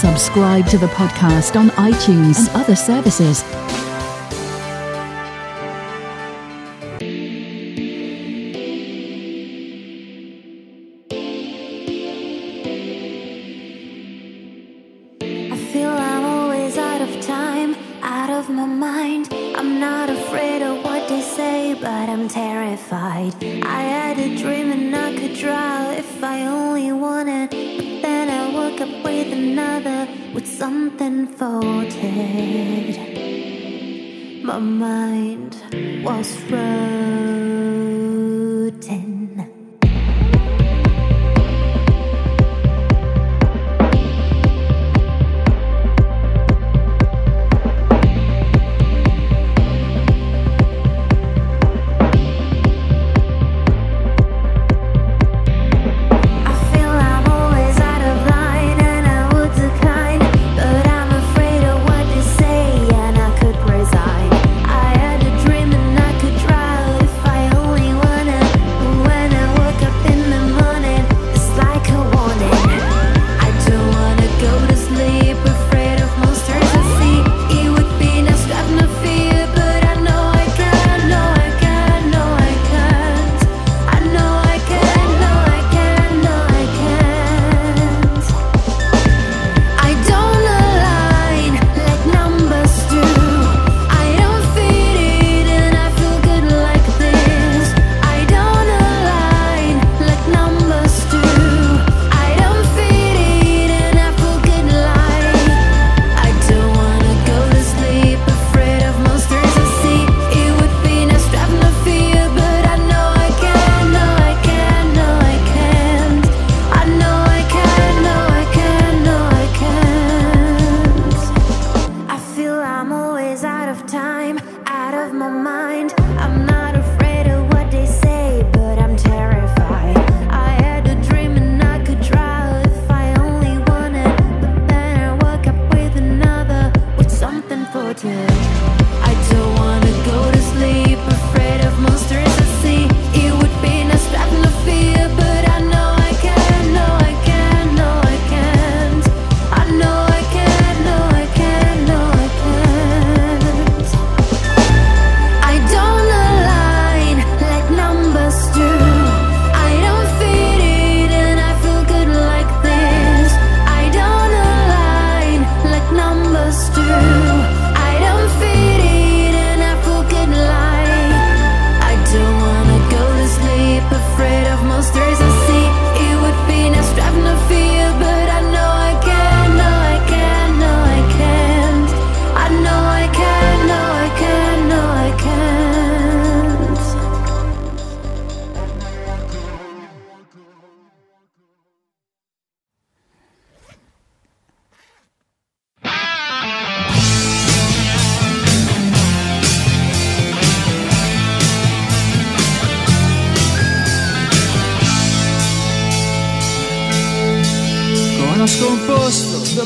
Subscribe to the podcast on iTunes and other services.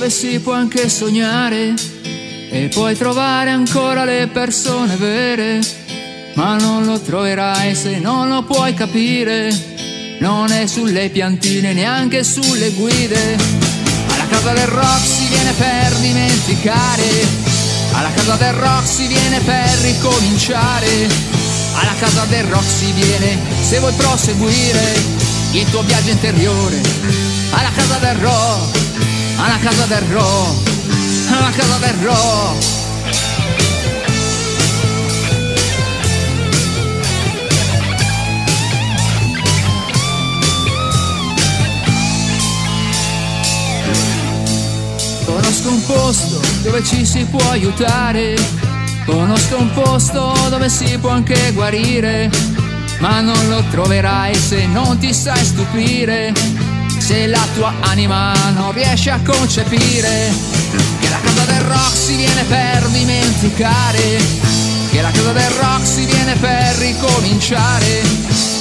dove si può anche sognare e puoi trovare ancora le persone vere, ma non lo troverai se non lo puoi capire, non è sulle piantine neanche sulle guide, alla casa del rock si viene per dimenticare, alla casa del rock si viene per ricominciare, alla casa del rock si viene se vuoi proseguire il tuo viaggio interiore, alla casa del rock alla casa del Ro, alla casa del Ro. Conosco un posto dove ci si può aiutare, conosco un posto dove si può anche guarire, ma non lo troverai se non ti sai stupire se la tua anima non riesce a concepire che la casa del rock si viene per dimenticare, che la casa del rock si viene per ricominciare,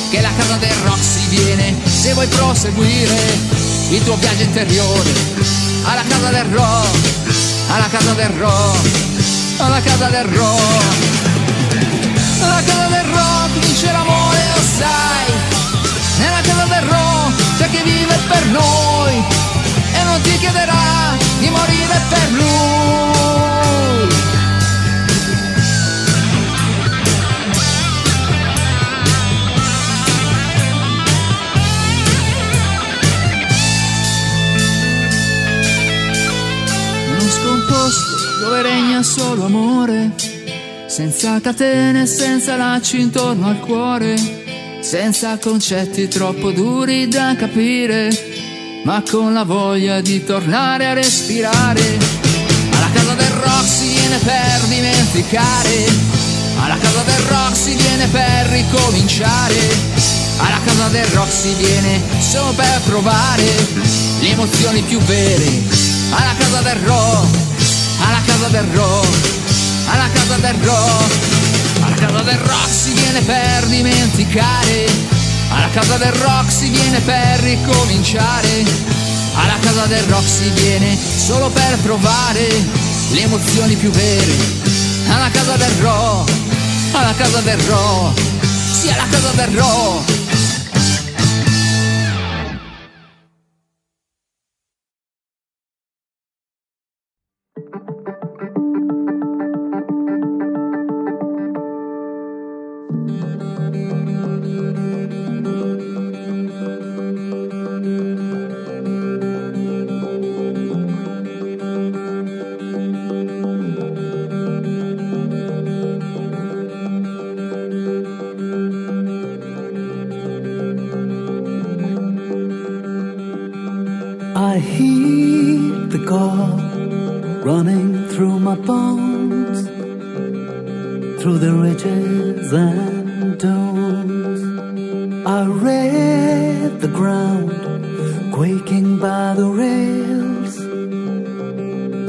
che la casa del rock si viene se vuoi proseguire il tuo viaggio interiore alla casa del rock, alla casa del rock, alla casa del rock. Per noi e non ti chiederà di morire per lui. Uno scomposto dove regna solo amore senza catene, senza lacci intorno al cuore, senza concetti troppo duri da capire, ma con la voglia di tornare a respirare. Alla casa del rock si viene per dimenticare, alla casa del rock si viene per ricominciare, alla casa del rock si viene solo per provare le emozioni più vere. Alla casa del rock, alla casa del rock alla casa del rock, alla casa del rock si viene per dimenticare, alla casa del rock si viene per ricominciare, alla casa del rock si viene solo per provare le emozioni più vere, alla casa del rock, alla casa del rock, sì alla casa del rock.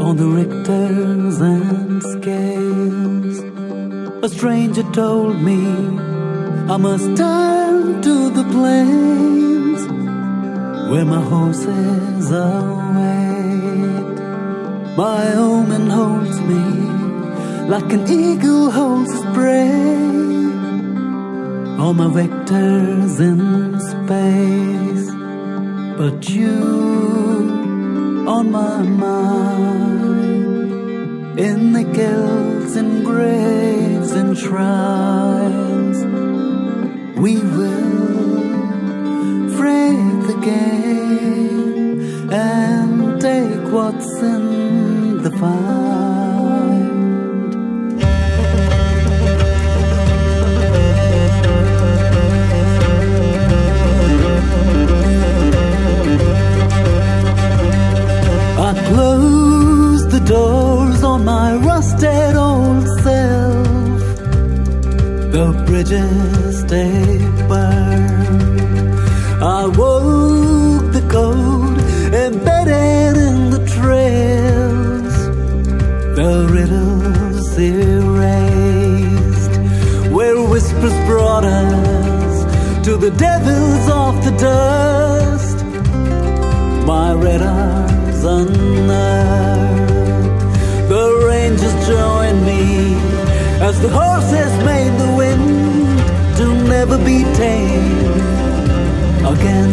On the Richters and scales. A stranger told me I must turn to the plains where my horses await. My omen holds me like an eagle holds his prey. All my vectors in space, but you on my mind. In the guilds and graves and shrines, we will break the game and take what's in the find. Close the doors on my rusted old self. The bridges stay burned. I woke the code embedded in the trails. The riddles erased, where whispers brought us to the devils of the dust. My radar's unearthed. The rangers join me as the horses made the wind to never be tamed again.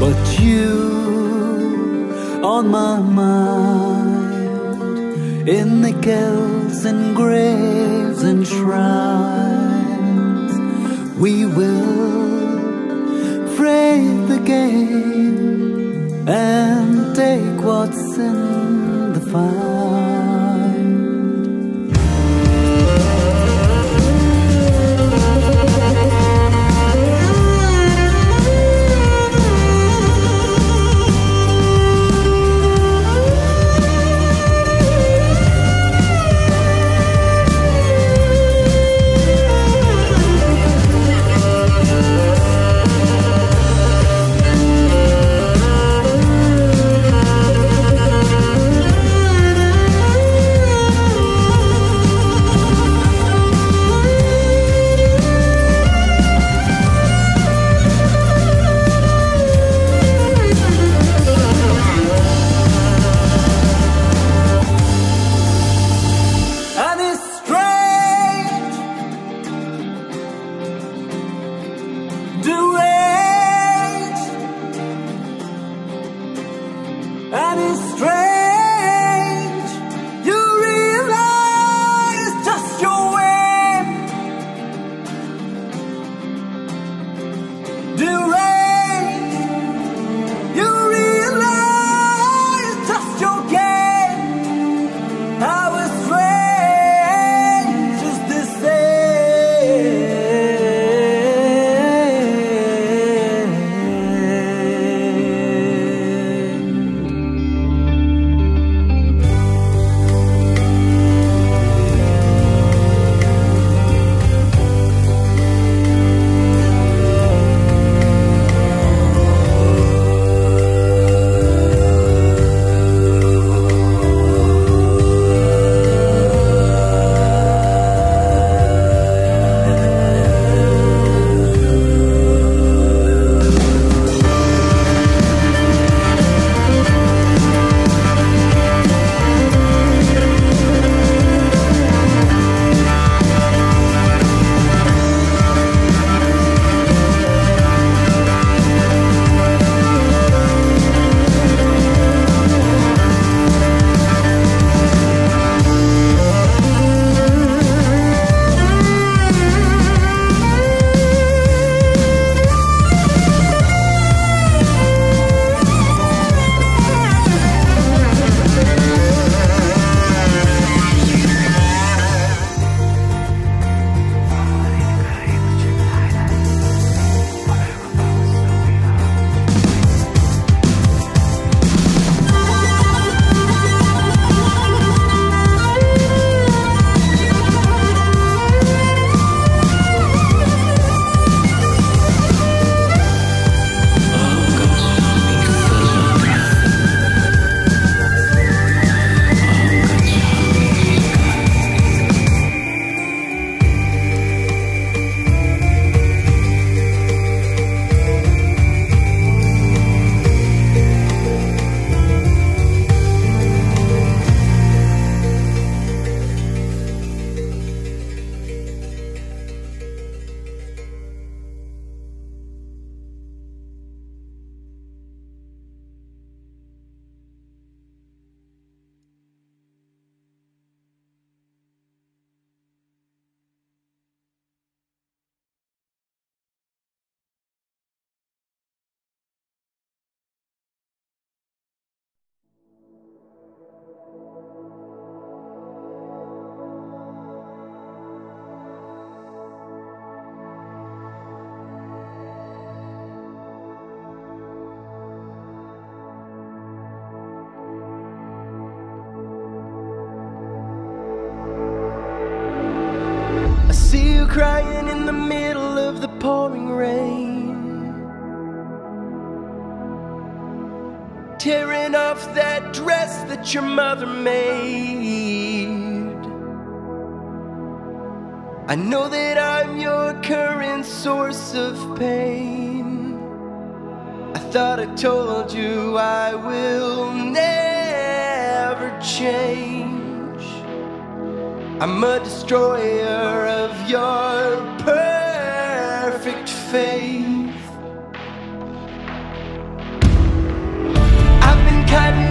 But you on my mind, in the cells and graves and shrines, we will fray the game and take what's in the find. that your mother made. I know that I'm your current source of pain. I thought I told you I will never change. I'm a destroyer of your perfect faith. I've been kind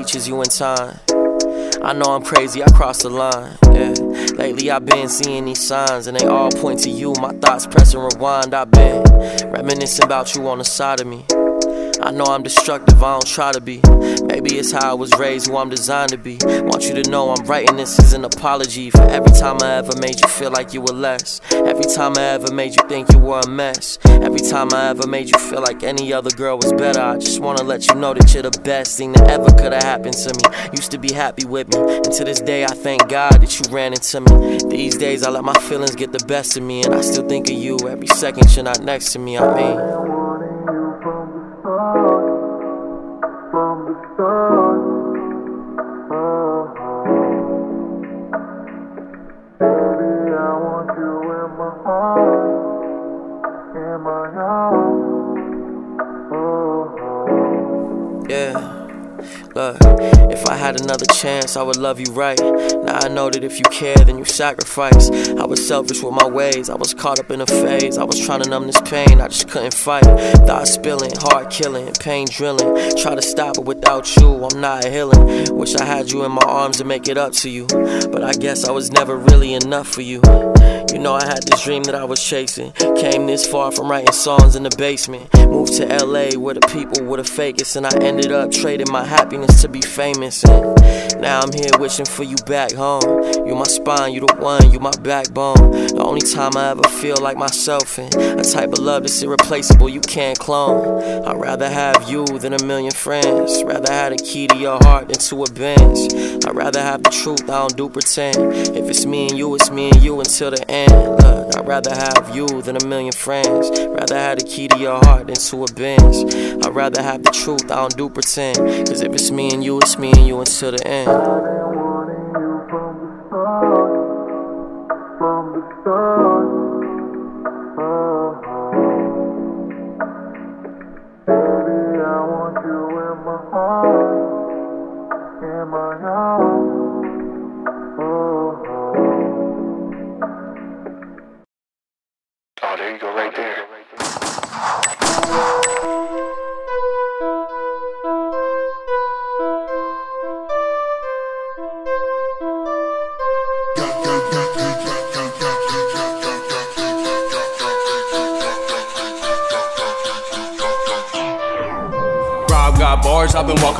reaches you in time. I know I'm crazy, I crossed the line. Yeah, lately I've been seeing these signs, and they all point to you. My thoughts pressing rewind. I've been reminiscing about you on the side of me. I know I'm destructive, I don't try to be. Maybe it's how I was raised, who I'm designed to be. Want you to know I'm writing this as an apology for every time I ever made you feel like you were less. Every time I ever made you think you were a mess. Every time I ever made you feel like any other girl was better. I just wanna let you know that you're the best thing that ever could have happened to me. Used to be happy with me, and to this day I thank God that you ran into me. These days I let my feelings get the best of me, and I still think of you every second you're not next to me. I mean. Another chance, I would love you right. Now I know that if you care, then you sacrifice. I was selfish with my ways, I was caught up in a phase. I was trying to numb this pain, I just couldn't fight. Thoughts spilling, heart killing, pain drilling. Try to stop it without you, I'm not healing. Wish I had you in my arms to make it up to you. But I guess I was never really enough for you. You know, I had this dream that I was chasing. Came this far from writing songs in the basement. Moved to LA where the people were the fakest, and I ended up trading my happiness to be famous. And now I'm here wishing for you back home. You my spine, you the one, you my backbone. The only time I ever feel like myself, and a type of love that's irreplaceable, you can't clone. I'd rather have you than a million friends. Rather have the key to your heart than to a bench. I'd rather have the truth, I don't do pretend. If it's me and you, it's me and you until the end. Look, I'd rather have you than a million friends. Rather have the key to your heart than to a bench. I'd rather have the truth, I don't do pretend. Cause if it's me and you, it's me and you until the end.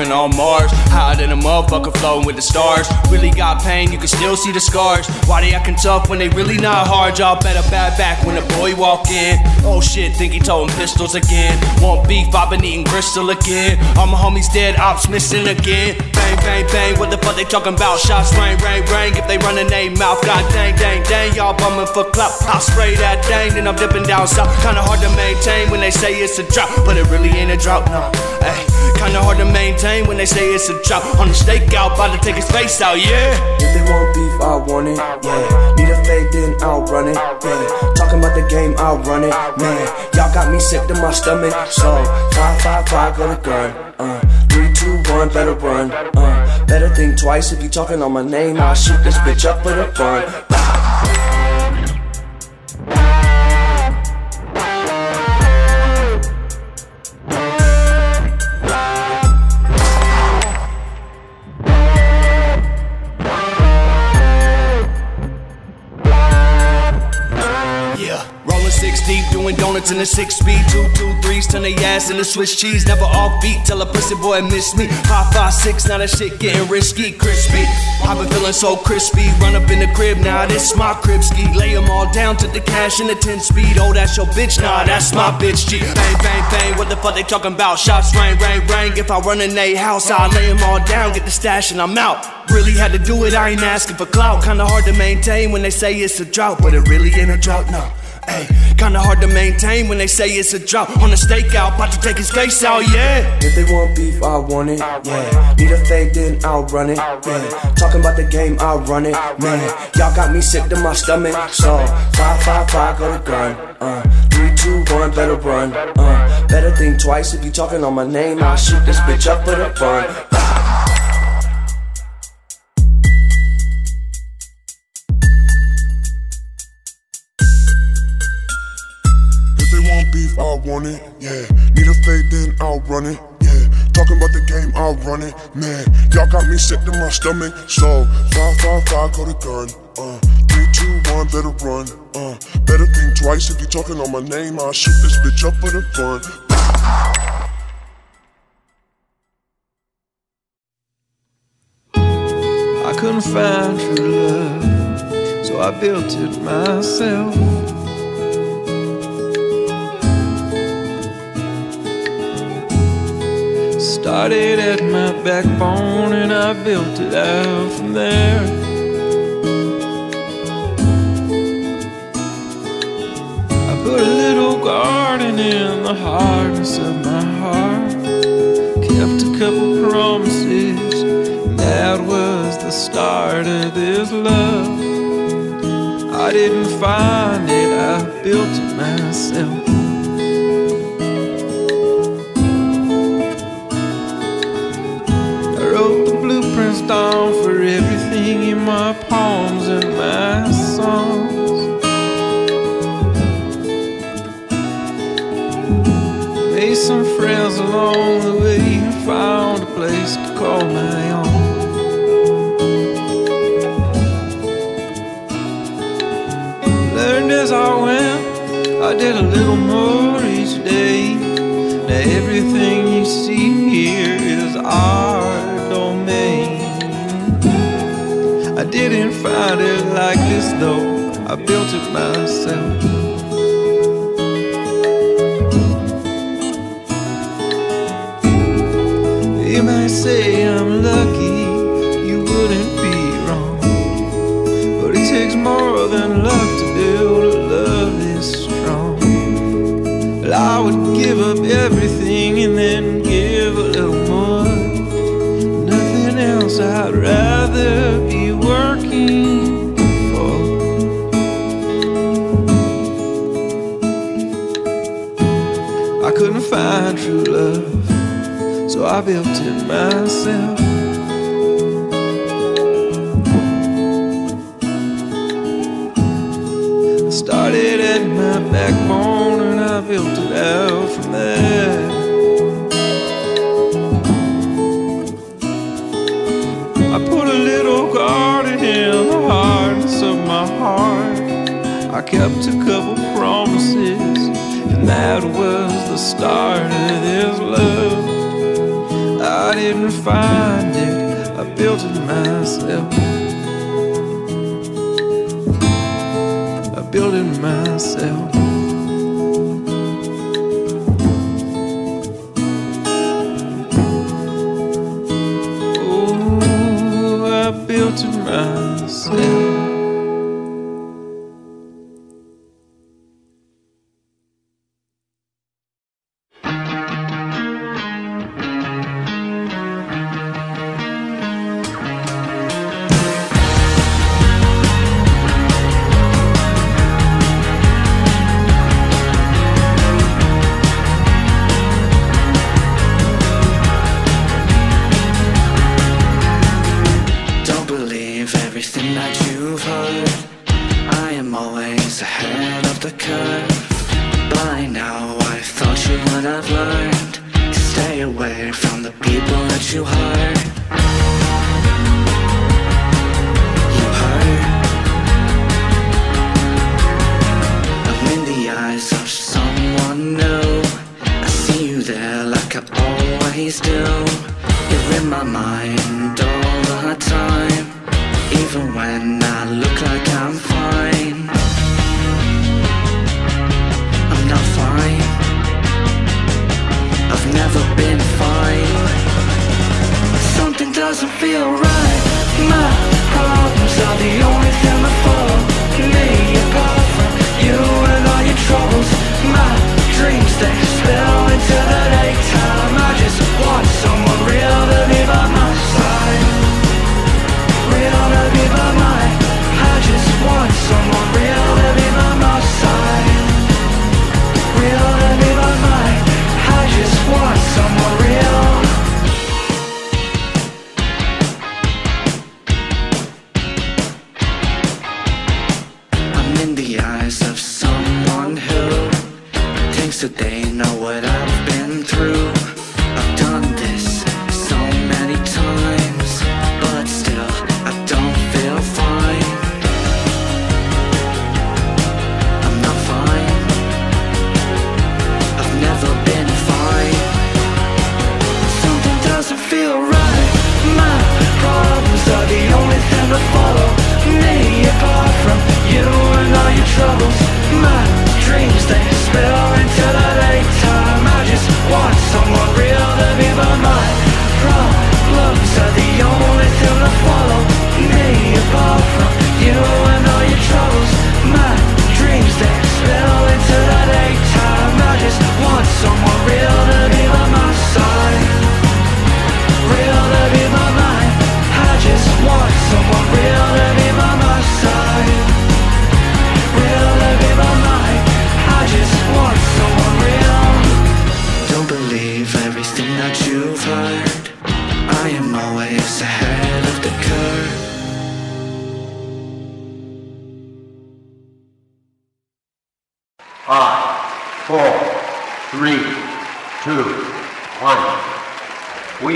On Mars. Higher than a motherfucker floating with the stars. Really got pain, you can still see the scars. Why they acting tough when they really not hard? Y'all better bad back when the boy walk in. Oh shit, think he toting pistols again. Want beef, I've been eating Bristol again. All my homies dead, ops missing again. Bang, bang, bang, what the fuck they talking about? Shots rain, rain, rain. If they running they mouth, god dang, dang, dang. Y'all bumming for clout. I'll spray that dang, then I'm dipping down south. Kinda hard to maintain when they say it's a drought, but it really ain't a drought, no. Kinda hard to maintain when they say it's a drought. On the stakeout, about to take his face out, yeah. If they want beef, I'll want it, yeah. Need a fade, then I'll run it, yeah. Talking about the game, I'll run it, man. Y'all got me sick to my stomach, so five, five, five, got a gun, uh. Three, two, one, better run, uh. Better think twice if you talking on my name. I'll shoot this bitch up for the fun. In the six speed. Two, two, threes, turn the ass in the Swiss cheese. Never off beat, tell a pussy boy miss me. High five, six, now that shit getting risky, crispy. I've been feeling so crispy. Run up in the crib, now this my crib ski. Lay 'em all down to the cash in the 10 speed. Oh, that's your bitch, nah, that's my bitch G. Bang, bang, bang, what the fuck they talking about? Shots rain, rain, rain. If I run in they house, I lay 'em all down, get the stash, and I'm out. Really had to do it, I ain't asking for clout. Kinda hard to maintain when they say it's a drought, but it really ain't a drought, no. Ay, kinda hard to maintain when they say it's a drought. On the stakeout, about to take his face out, yeah. If they want beef, I want it, yeah. Need a fade, then I'll run it, yeah. Talking about the game, I'll run it, man. Y'all got me sick to my stomach, so five, five, five, go to gun, uh. Three, two, one, better run, uh. Better think twice if you talking on my name. I'll shoot this bitch up for the fun. Want it, yeah. Need a fade, then I'll run it, yeah. Talking about the game, I'll run it, man. Y'all got me sick to my stomach, so five, five, five, go to gun, uh. Three, two, one, better run, uh. Better think twice if you talking on my name. I'll shoot this bitch up for the fun. I couldn't find true love, so I built it myself. Started at my backbone and I built it out from there. I put a little garden in the hardness of my heart. Kept a couple promises, and that was the start of this love. I didn't find it, I built it along the way and found a place to call my own. Learned as I went, I did a little more each day. Now everything you see here is our domain. I didn't find it like this though, I built it myself.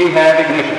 We ignition.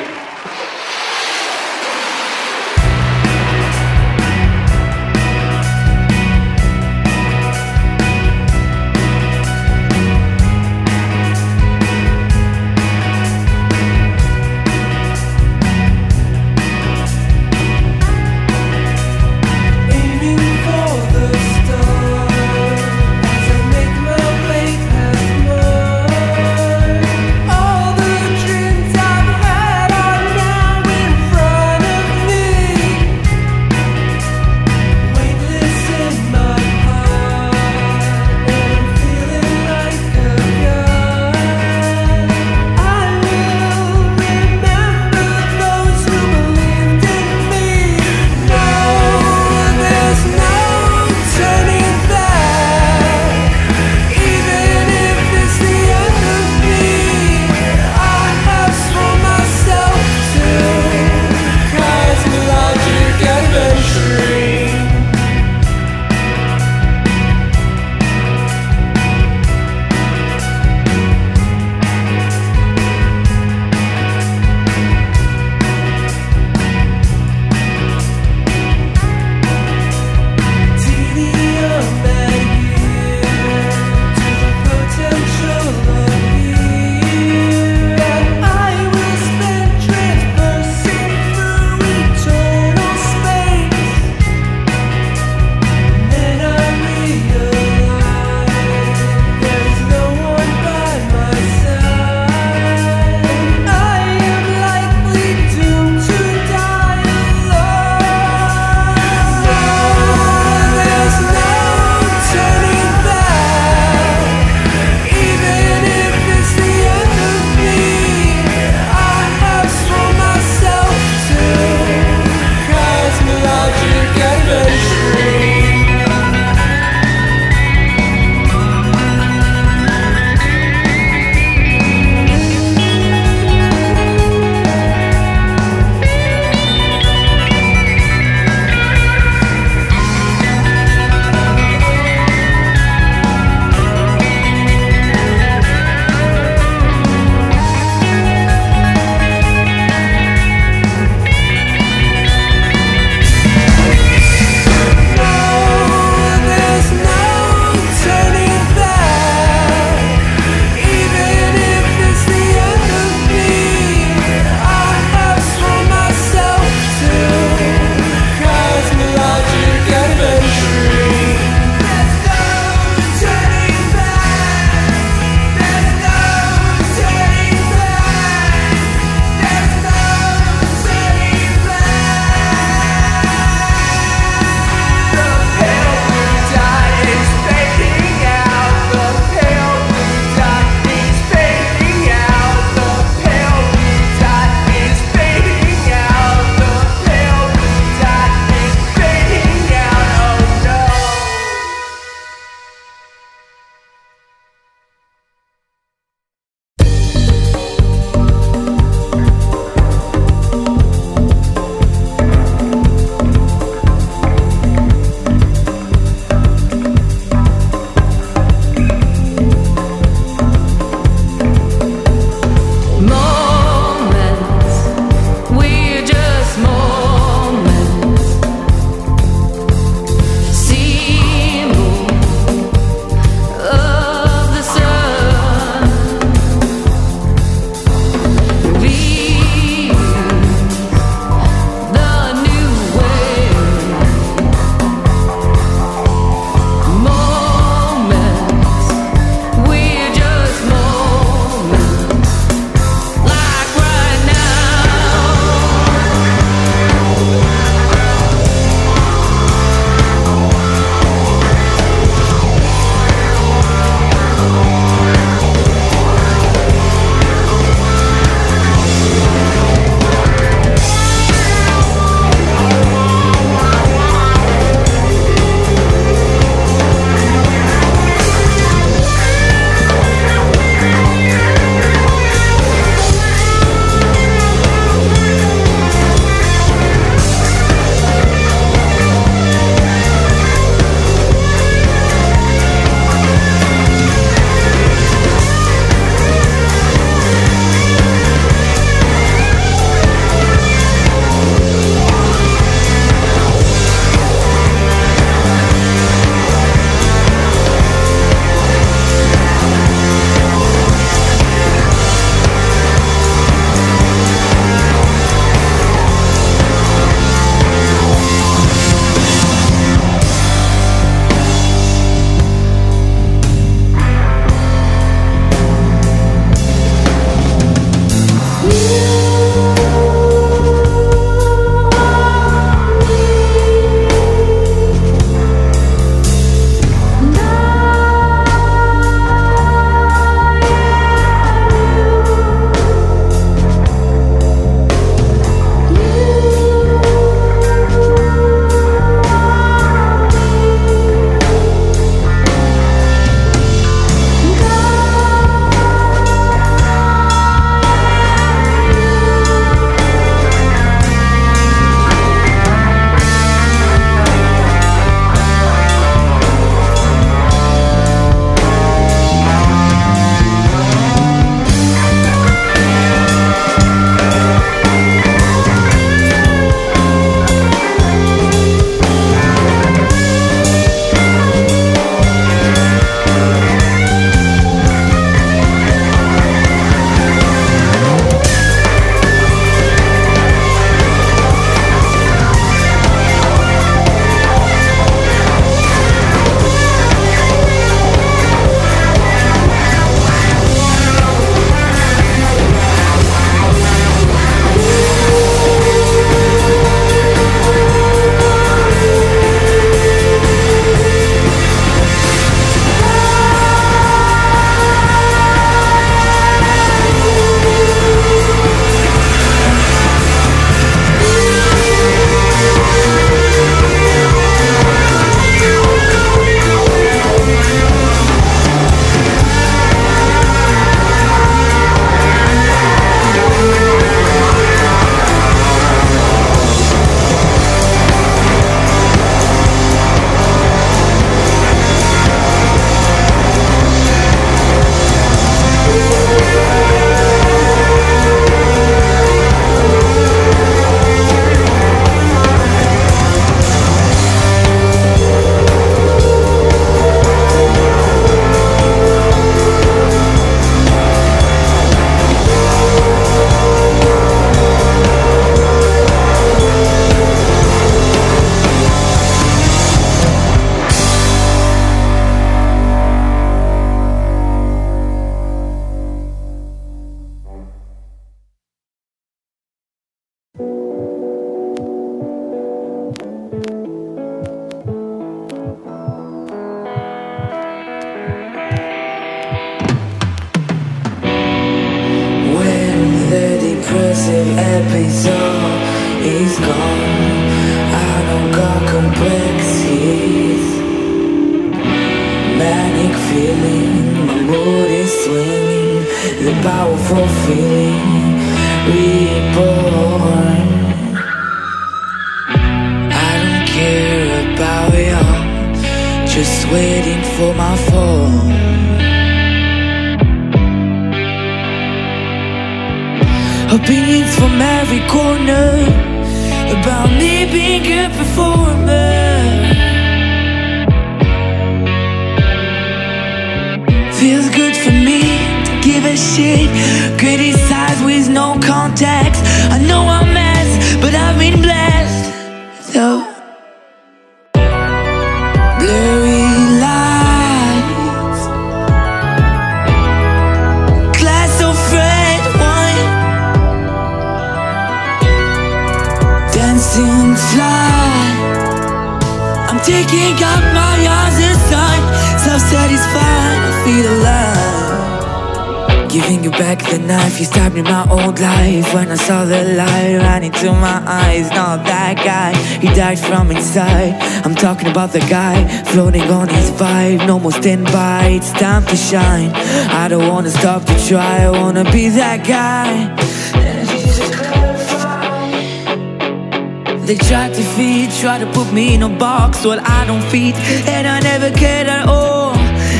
try to put me in a box Well, I don't fit and I never cared at all.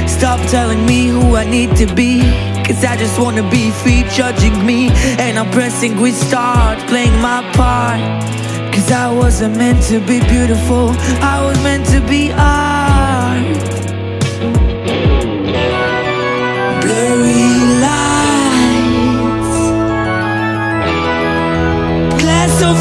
Stop telling me who I need to be Cause I just wanna be free judging me And I'm pressing restart, playing my part. Cause I wasn't meant to be beautiful I was meant to be art. Blurry lights Glass of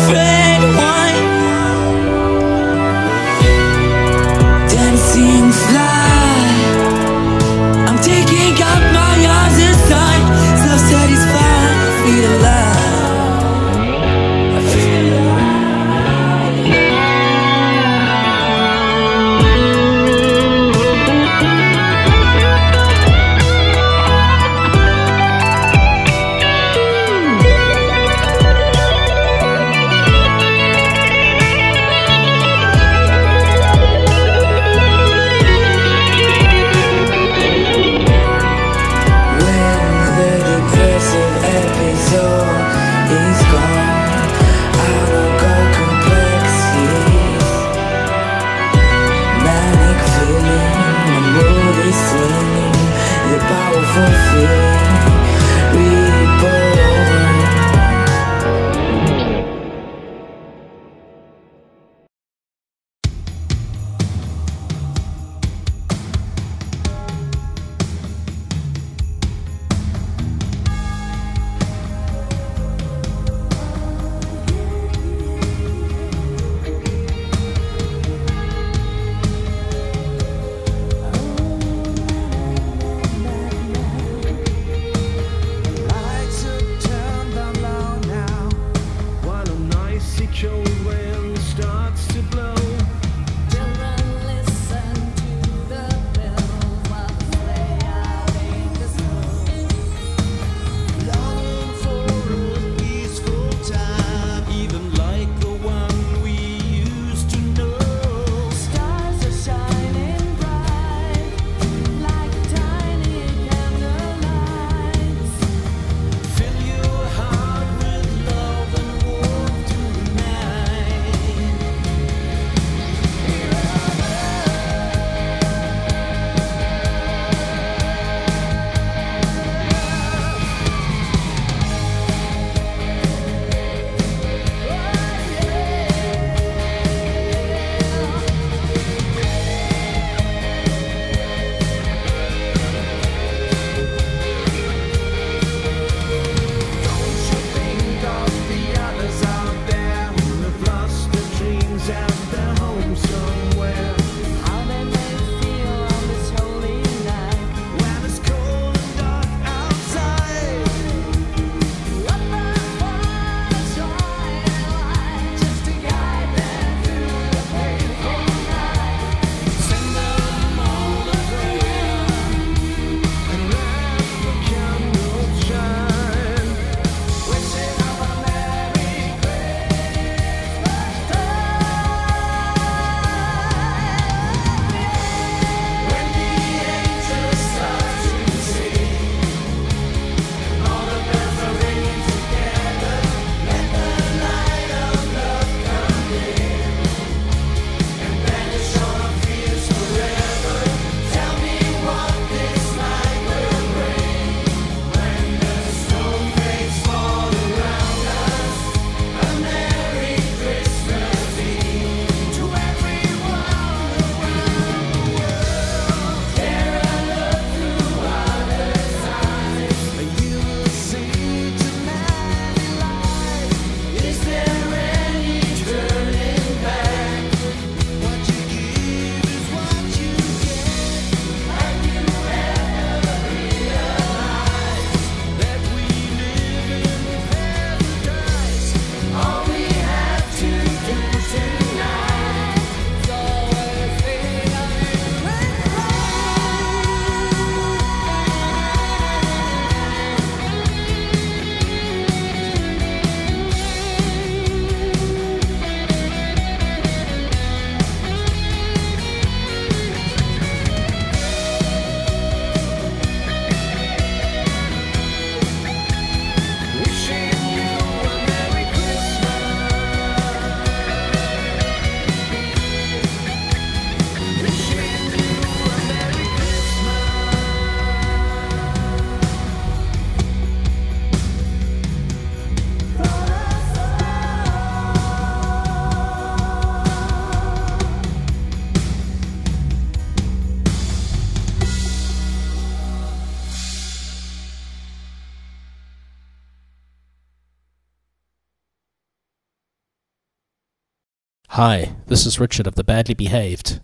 Hi, this is Richard of the Badly Behaved.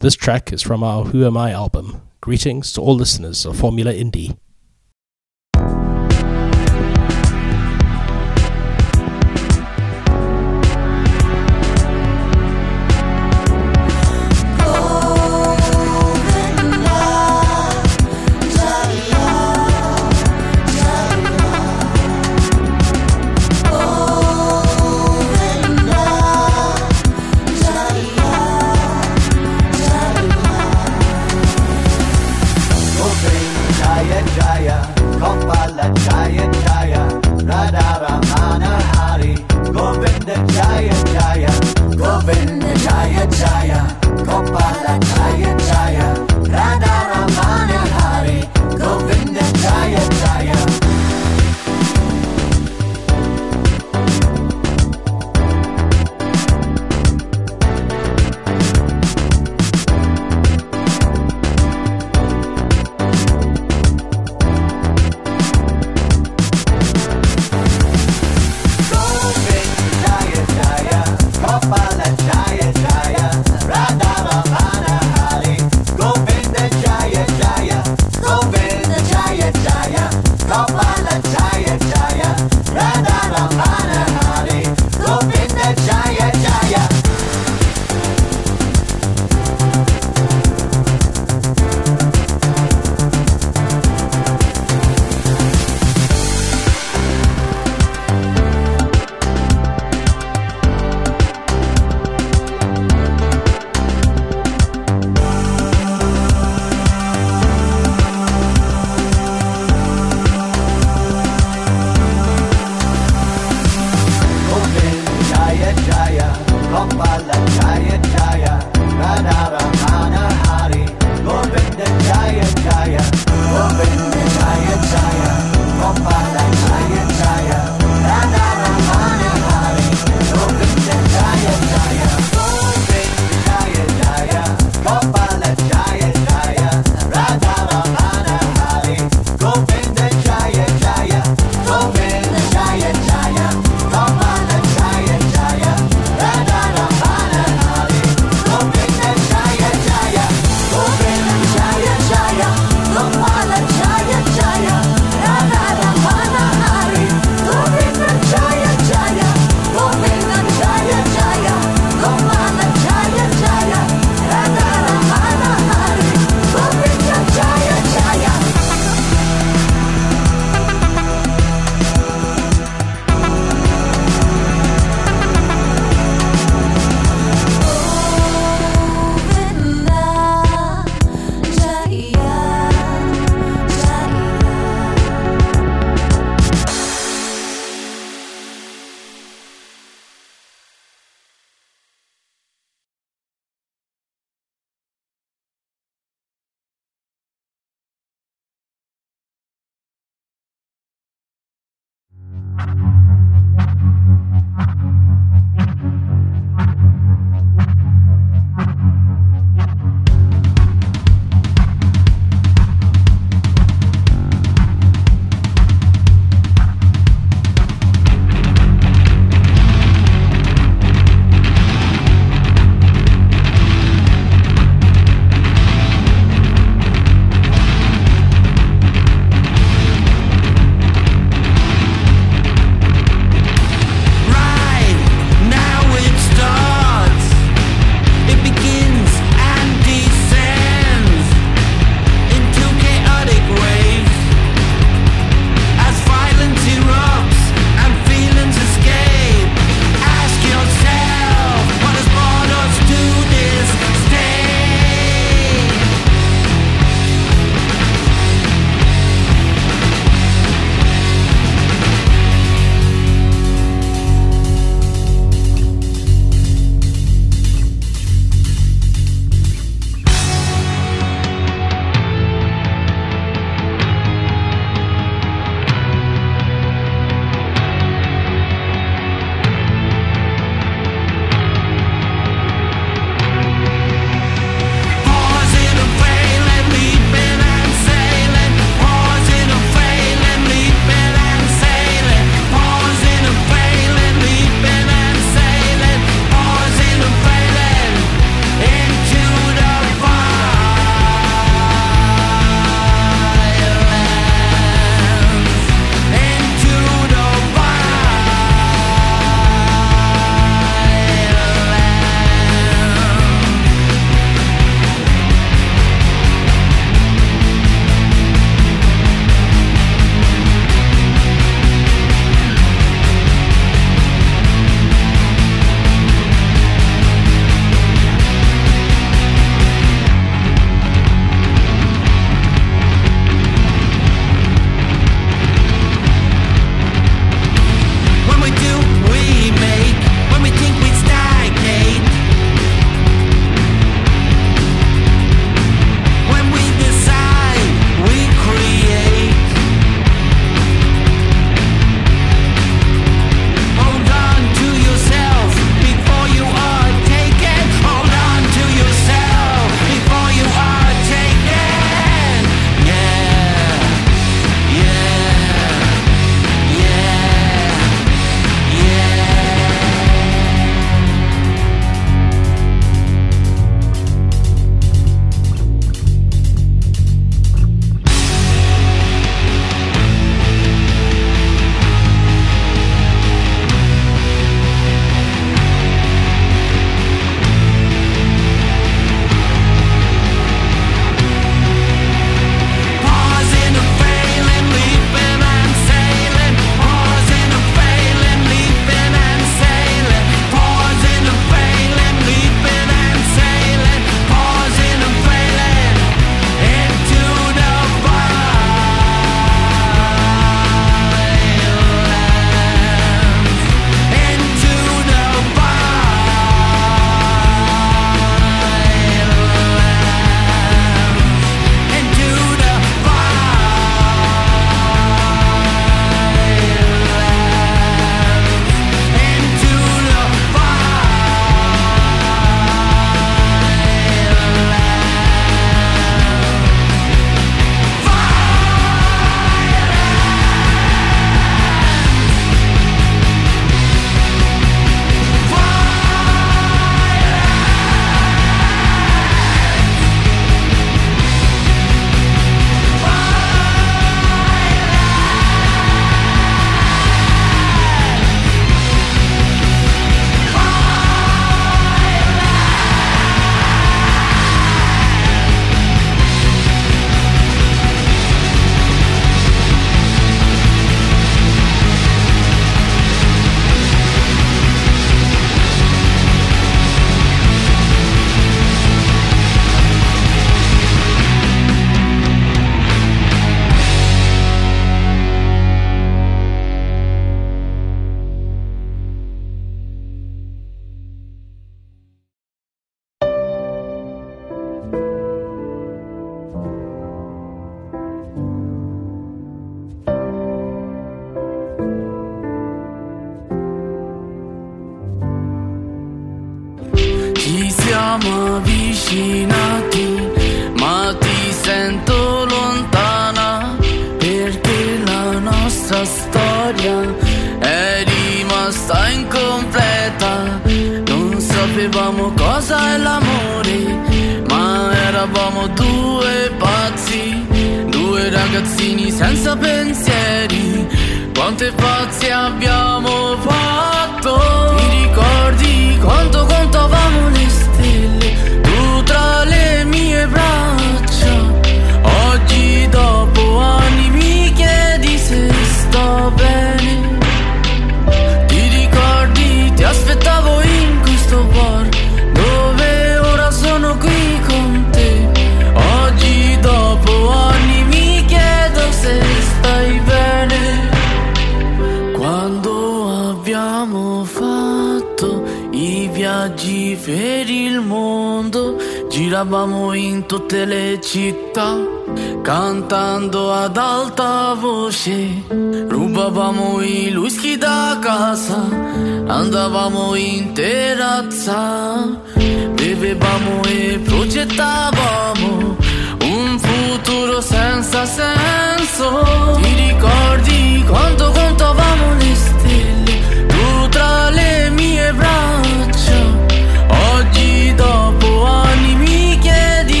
This track is from our Who Am I album. Greetings to all listeners of Formula Indie.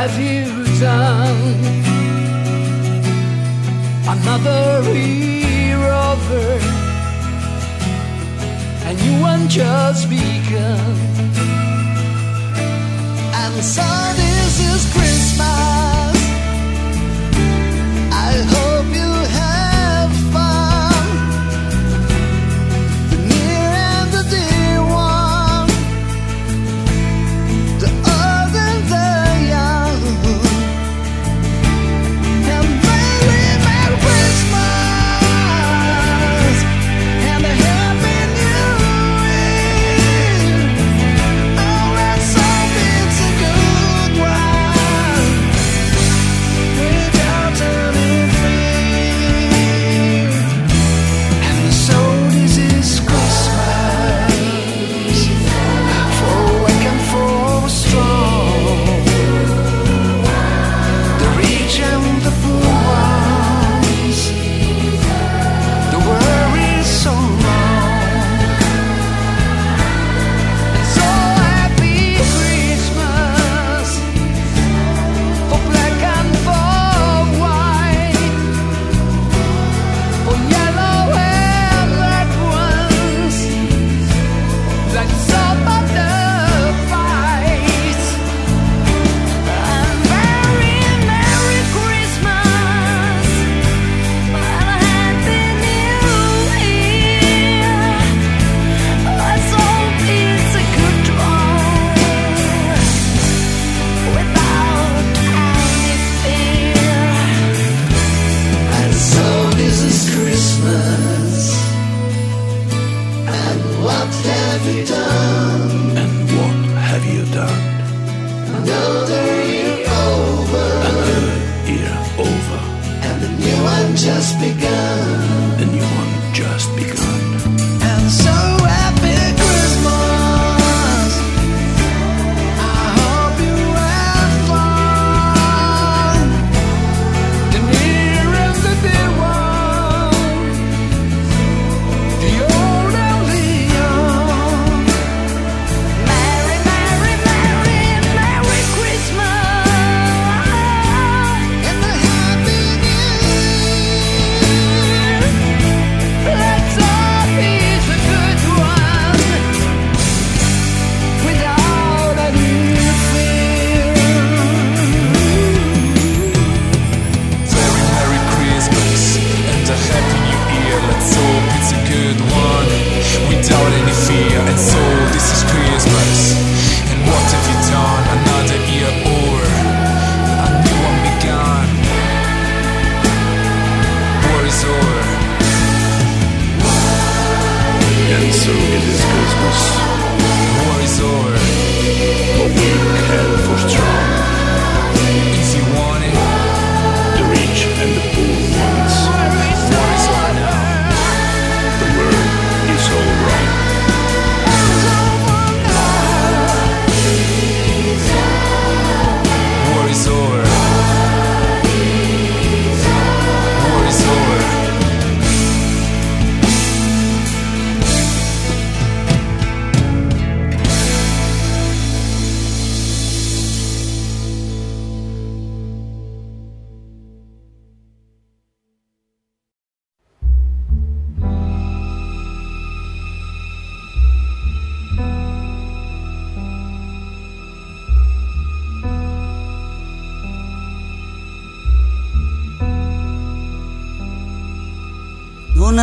have you done? Another year over, and you have just begun. And so this is Christmas.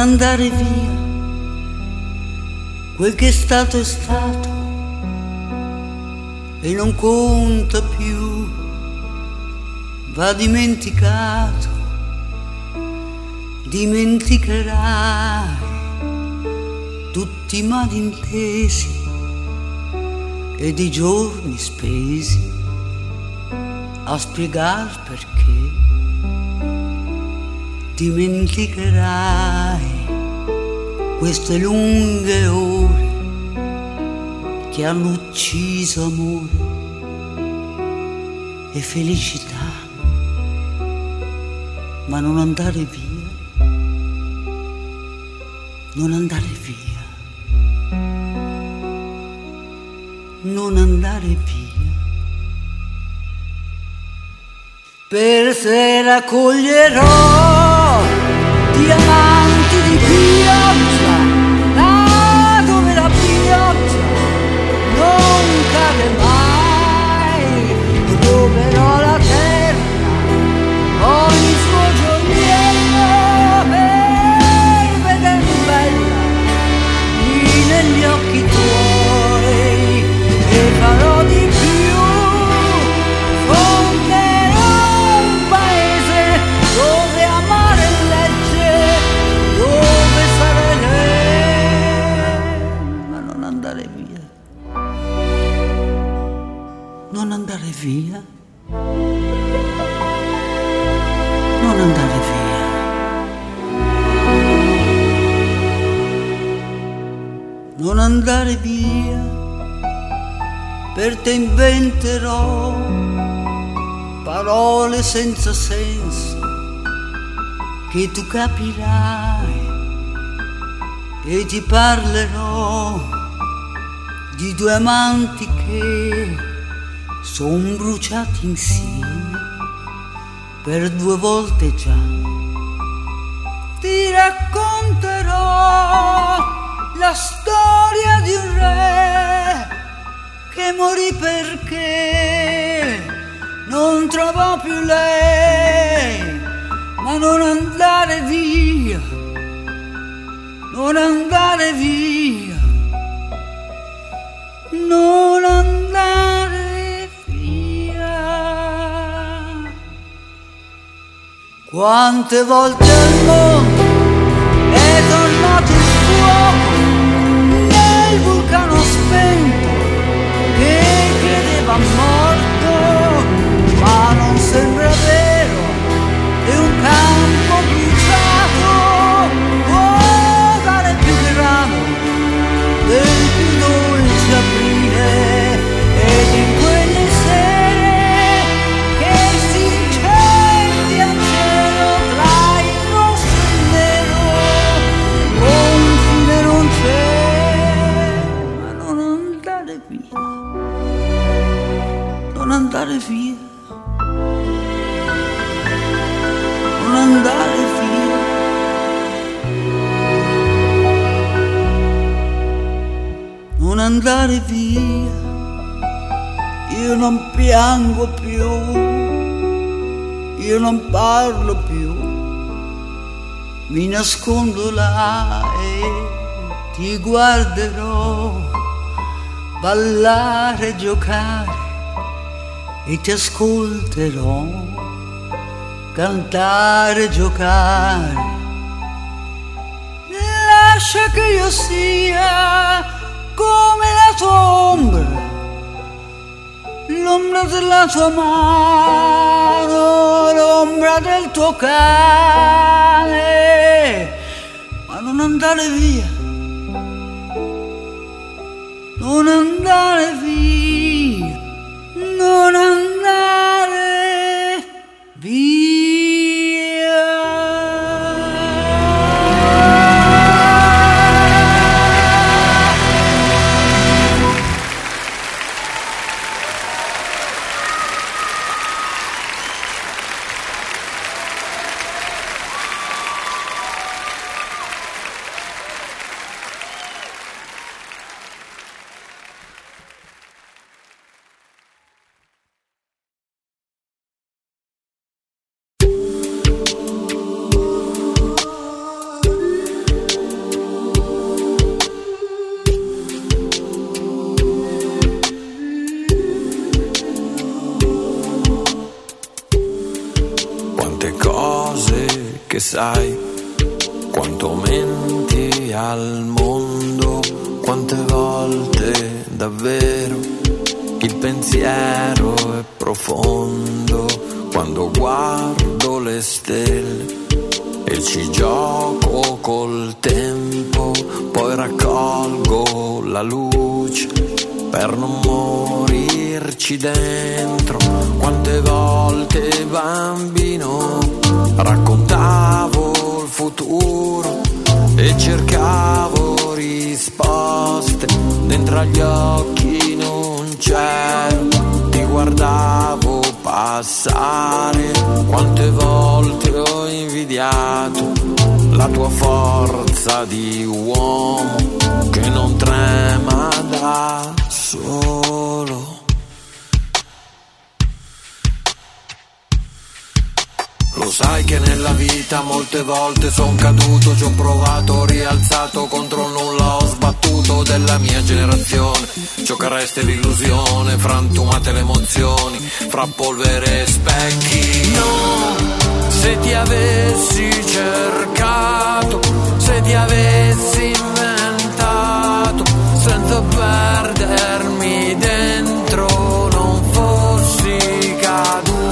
andare via. Quel che è stato è stato e non conta più, va dimenticato, dimenticherai tutti i malintesi ed i giorni spesi a spiegar perché dimenticherai queste lunghe ore che hanno ucciso amore e felicità, ma non andare via, non andare via, non andare via. Per se raccoglierò amanti di Dio. Andare via, per te inventerò parole senza senso che tu capirai e ti parlerò di due amanti che son bruciati insieme per due volte già. Ti racconterò la storia di un re che morì perché non trovò più lei, ma non andare via, non andare via, non andare via. Quante volte al mondo è tornato via, non andare via, non andare via. Non andare via, io non piango più, io non parlo più, mi nascondo là e ti guarderò ballare, giocare e ti ascolterò cantare, giocare. Lascia che io sia come la tua ombra, l'ombra della tua mano, l'ombra del tuo cane, ma non andare via, non andare via, non andare sai quanto menti al mondo, quante volte davvero il pensiero è profondo quando guardo le stelle e ci gioco col tempo, poi raccolgo la luce per non morirci dentro. Quante volte bambino raccontavo il futuro e cercavo risposte dentro agli occhi non c'ero, ti guardavo passare, quante volte ho invidiato la tua forza di uomo che non trema da solo. Sai che nella vita molte volte son caduto, ci ho provato, rialzato contro nulla, ho sbattuto della mia generazione. È l'illusione, frantumate le emozioni, fra polvere e specchi. No, se ti avessi cercato, se ti avessi inventato, senza perdermi dentro, non fossi caduto.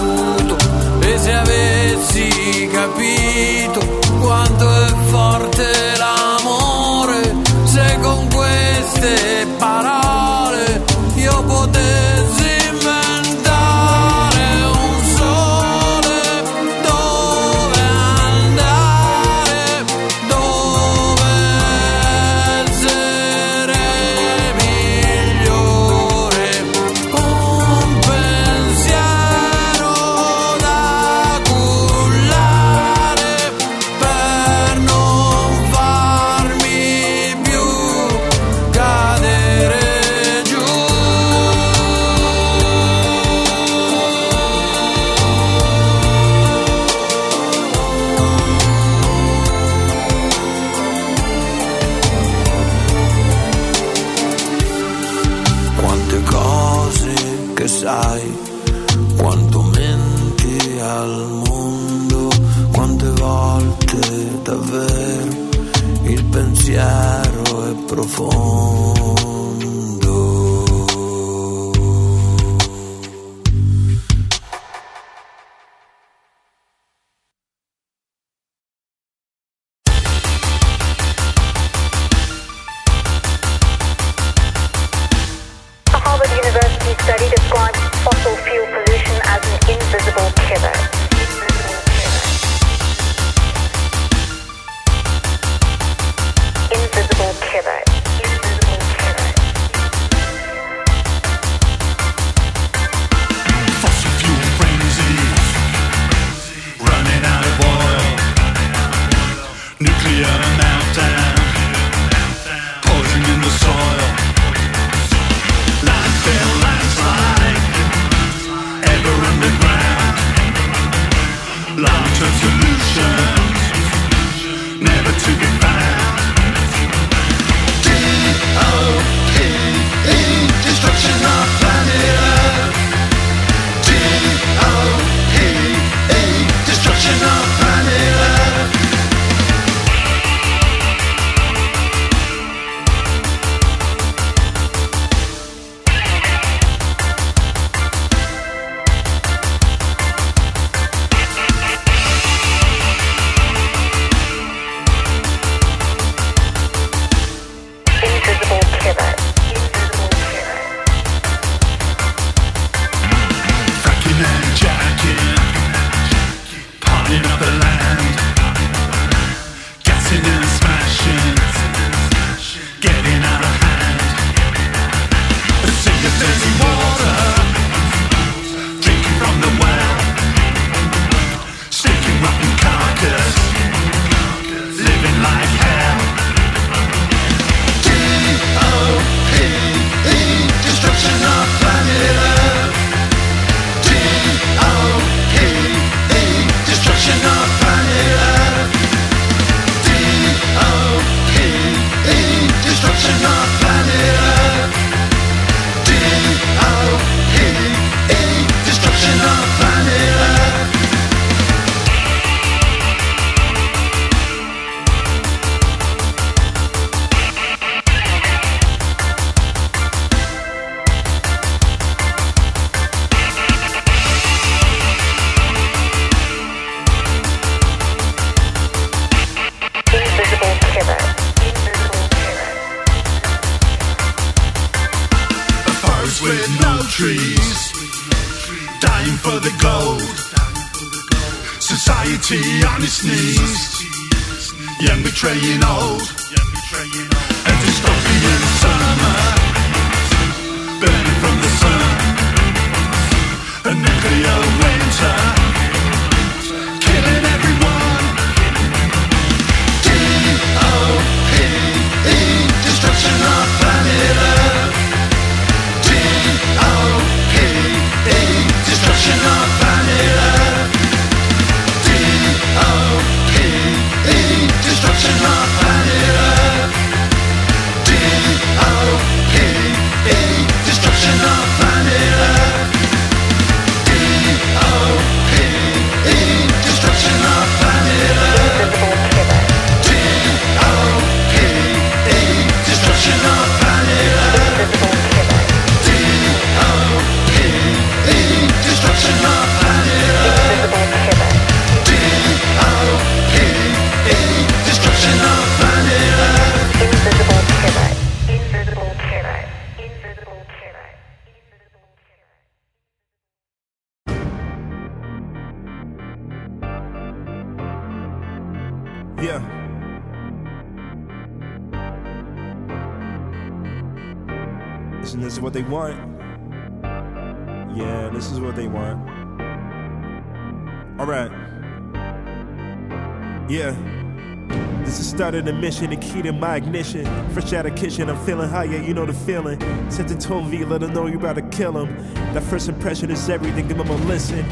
Yeah. Mission, the key to my ignition. Fresh out of kitchen, I'm feeling high, yeah, you know the feeling. Sent to Tone V, let them know you about to kill him. That first impression is everything, give them a listen.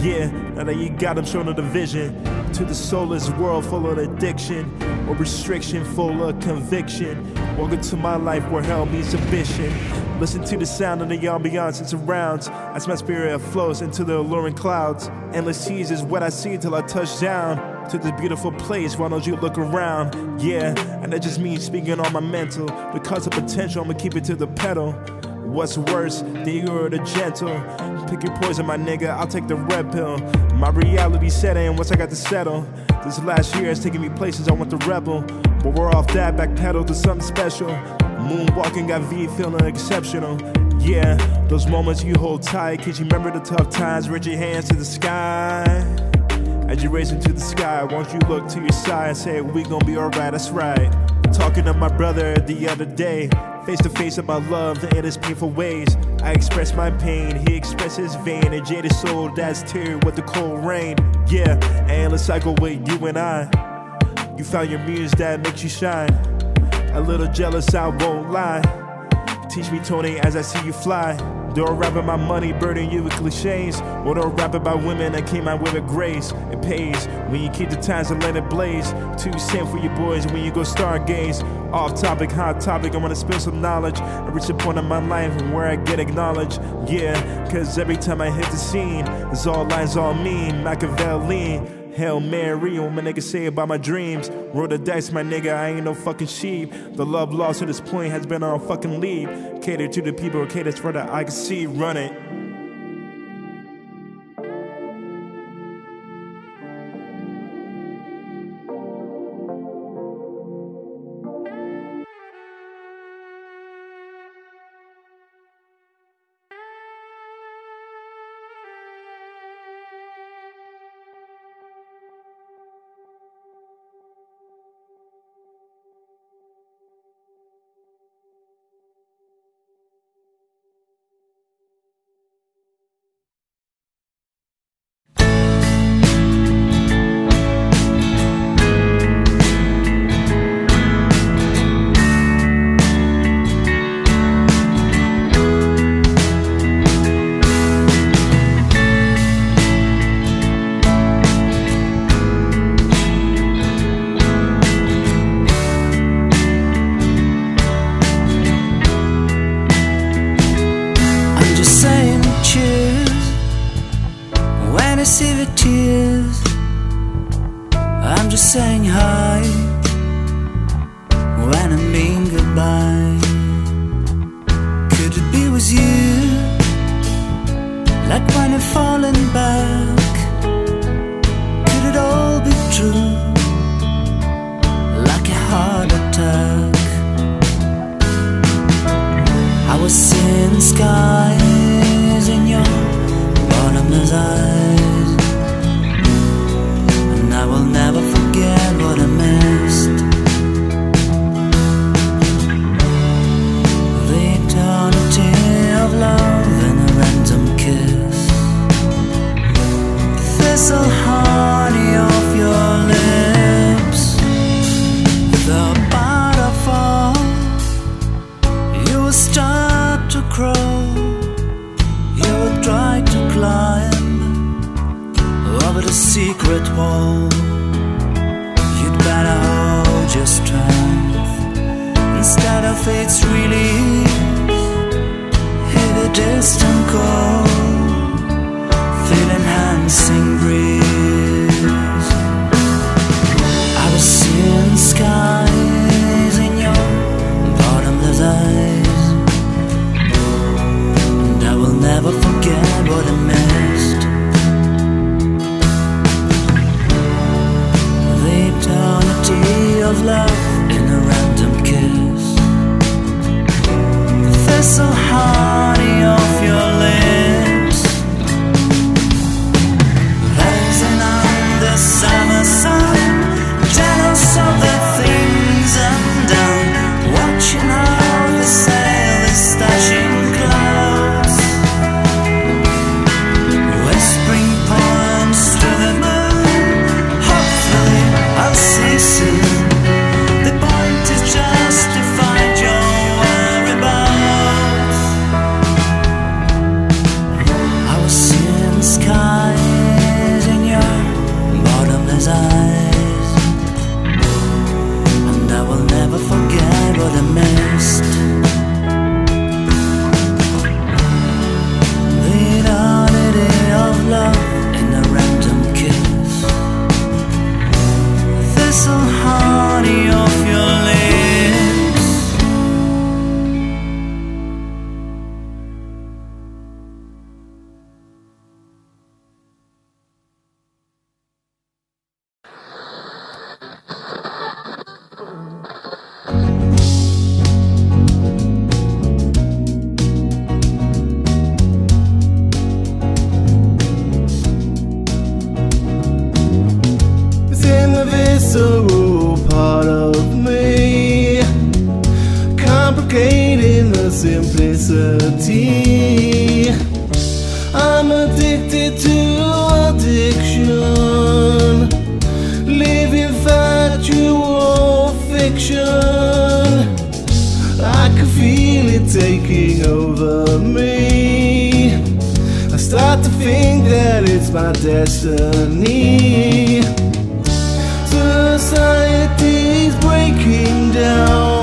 Yeah, now that you got them, showing them the vision. To the soulless world full of addiction or restriction, full of conviction. Welcome to my life where hell means ambition. Listen to the sound of the ambiance it surrounds as my spirit flows into the alluring clouds. Endless seas is what I see till I touch down to this beautiful place. Why don't you look around? Yeah, and that just means speaking on my mental. Cause of potential, I'ma keep it to the pedal. What's worse, the eager or the gentle? Pick your poison, my nigga. I'll take the red pill. My reality set in once I got to settle. This last year has taken me places I want to rebel. But we're off that, backpedal to something special. Moonwalking got V feeling exceptional. Yeah, those moments you hold tight. Cause you remember the tough times, raise your hands to the sky. As you raise into the sky, won't you look to your side and say, We gon' be alright, that's right. Talking to my brother the other day, face to face about love and his painful ways. I express my pain, he expresses vain, a jaded soul that's tear with the cold rain. Yeah, endless cycle with you and I. You found your muse that makes you shine. A little jealous, I won't lie. Teach me, Tony, as I see you fly. Don't rap about money, burden you with cliches. Or don't rap about women that came out with a grace. It pays when you keep the times and let it blaze. Too same for you boys when you go stargaze. Off topic, hot topic, I wanna spill some knowledge. I reach a point in my life where I get acknowledged. Yeah, cause every time I hit the scene, it's all lines all mean. Machiavelli. Hail Mary, what my nigga say about my dreams. Roll the dice, my nigga, I ain't no fucking sheep. The love lost to this point has been on fucking leave. Cater to the people, cater for the I can see, run it. My destiny. Society's breaking down.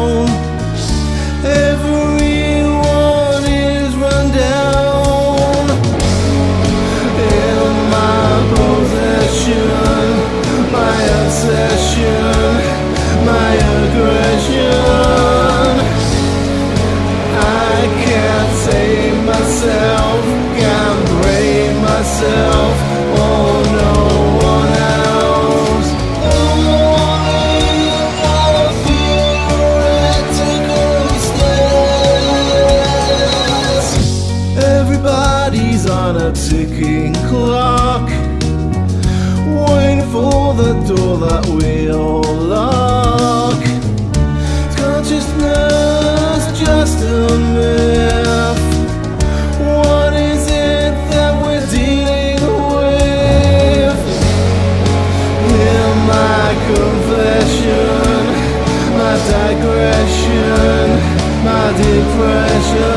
Depression.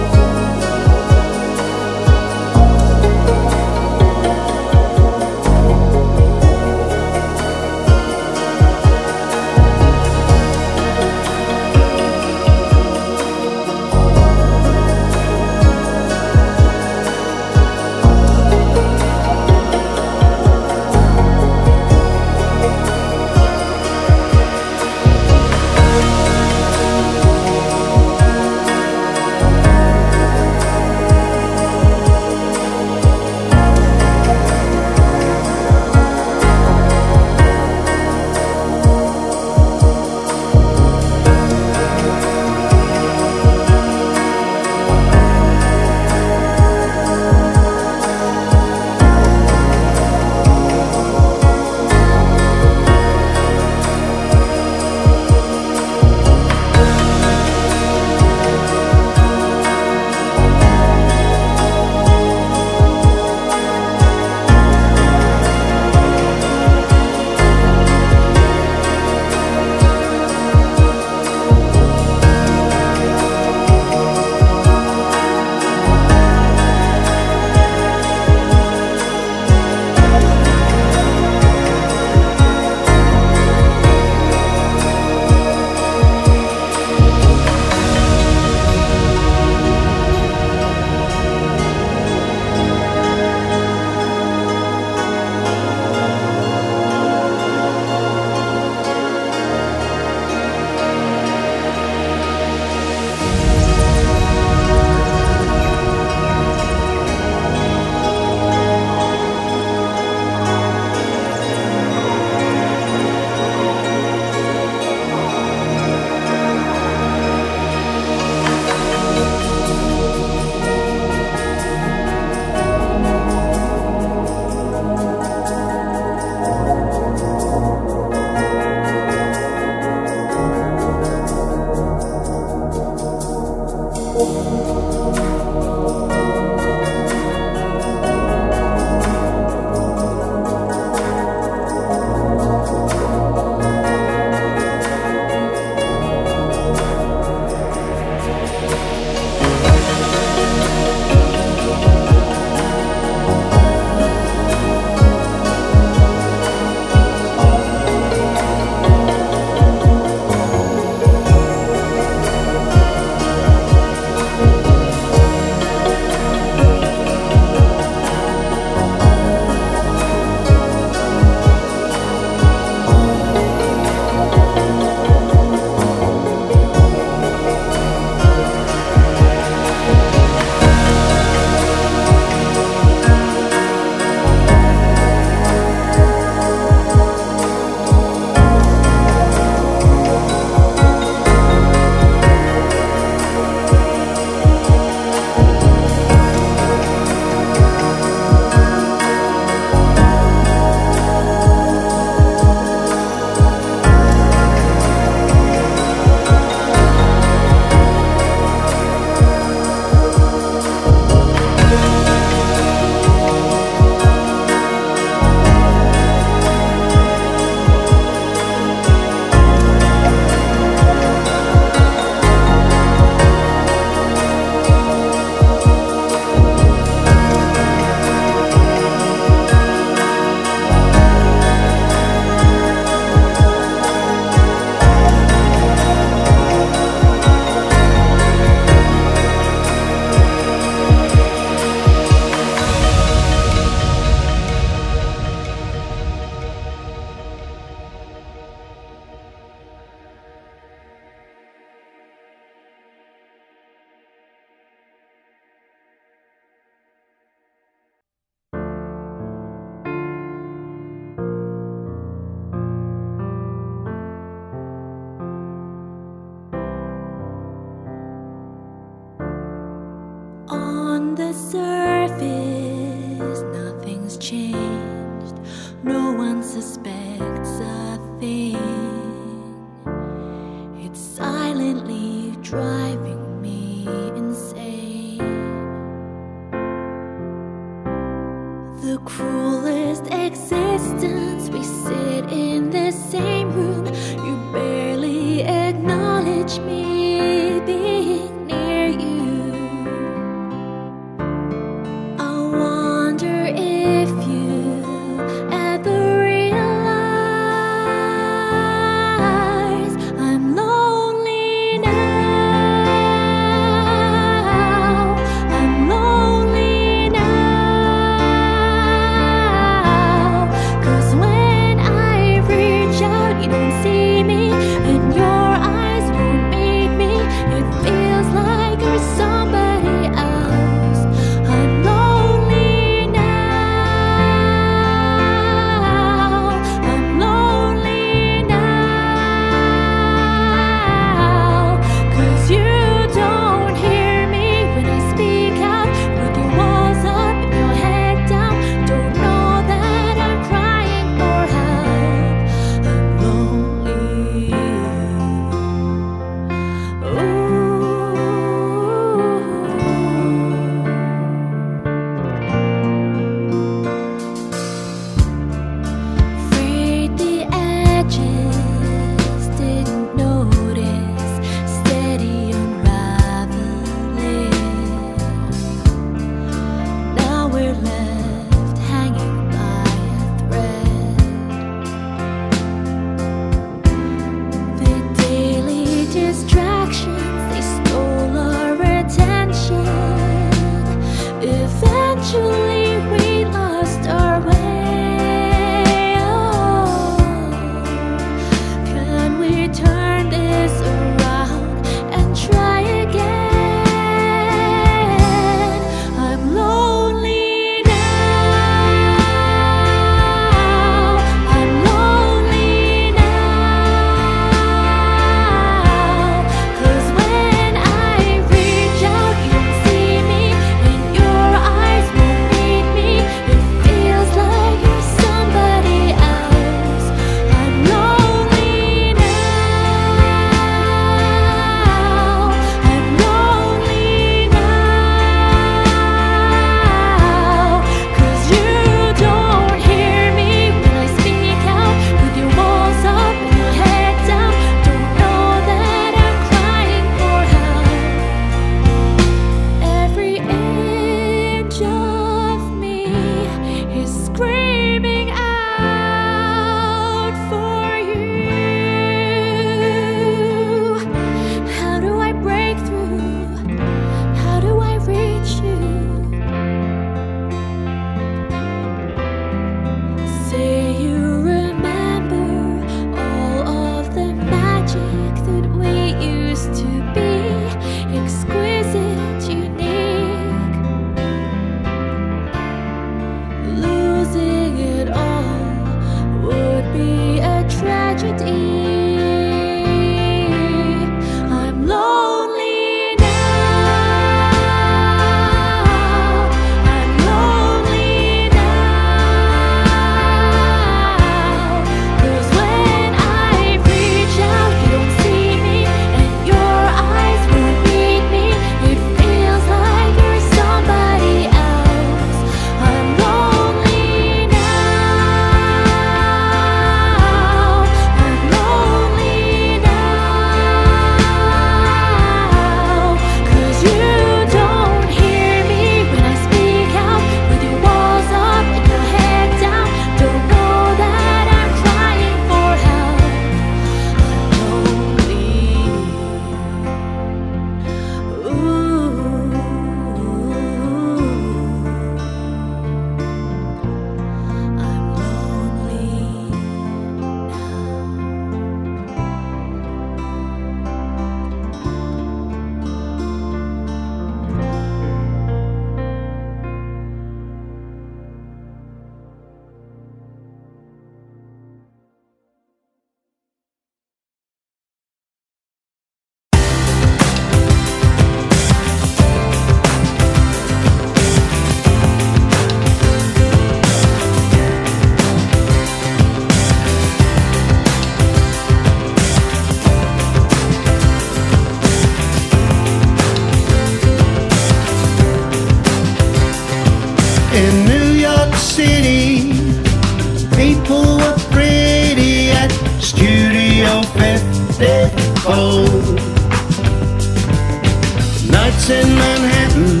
In Manhattan,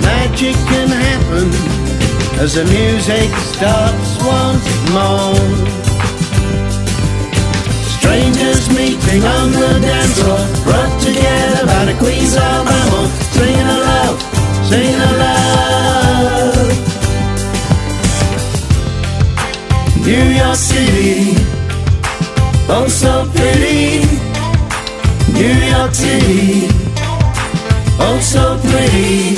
magic can happen as the music starts once more. Strangers meeting on the dance floor, brought together by the queens of amor, singing a love, singing a love. New York City, oh so pretty. New York City, oh so pretty.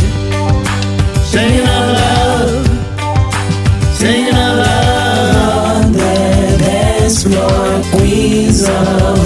Singing a love, singing a love. On the dance floor, queens of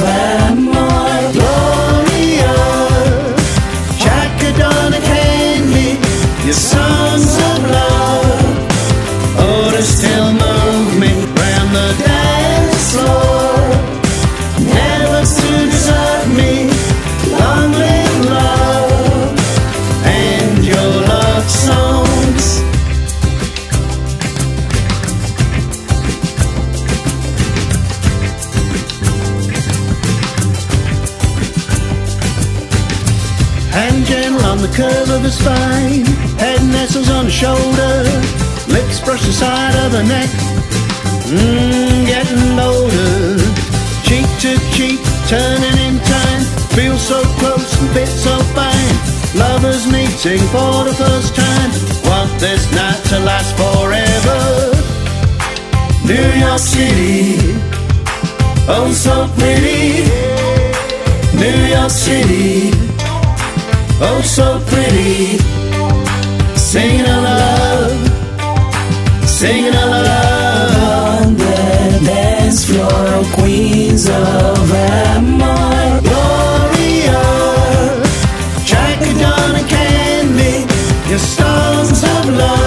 on the shoulder, lips brush the side of her neck. Mmm, getting older, cheek to cheek, turning in time, feel so close and fit so fine. Lovers meeting for the first time, want this night to last forever. New York City, oh so pretty. New York City, oh so pretty. Singing a love, singing a love on the dance floor, queens of amor. Gloria, Chacadonna Candy, your songs of love.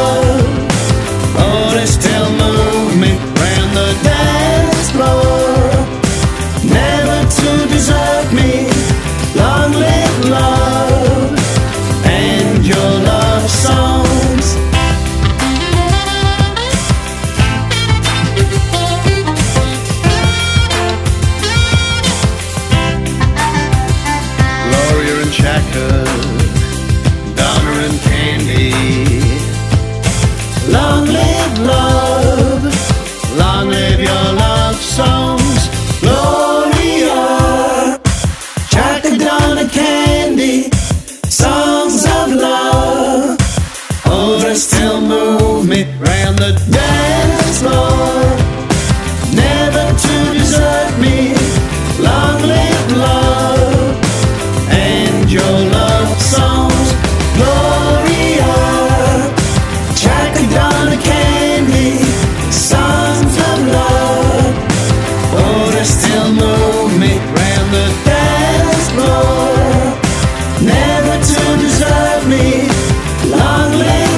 To deserve me. Long live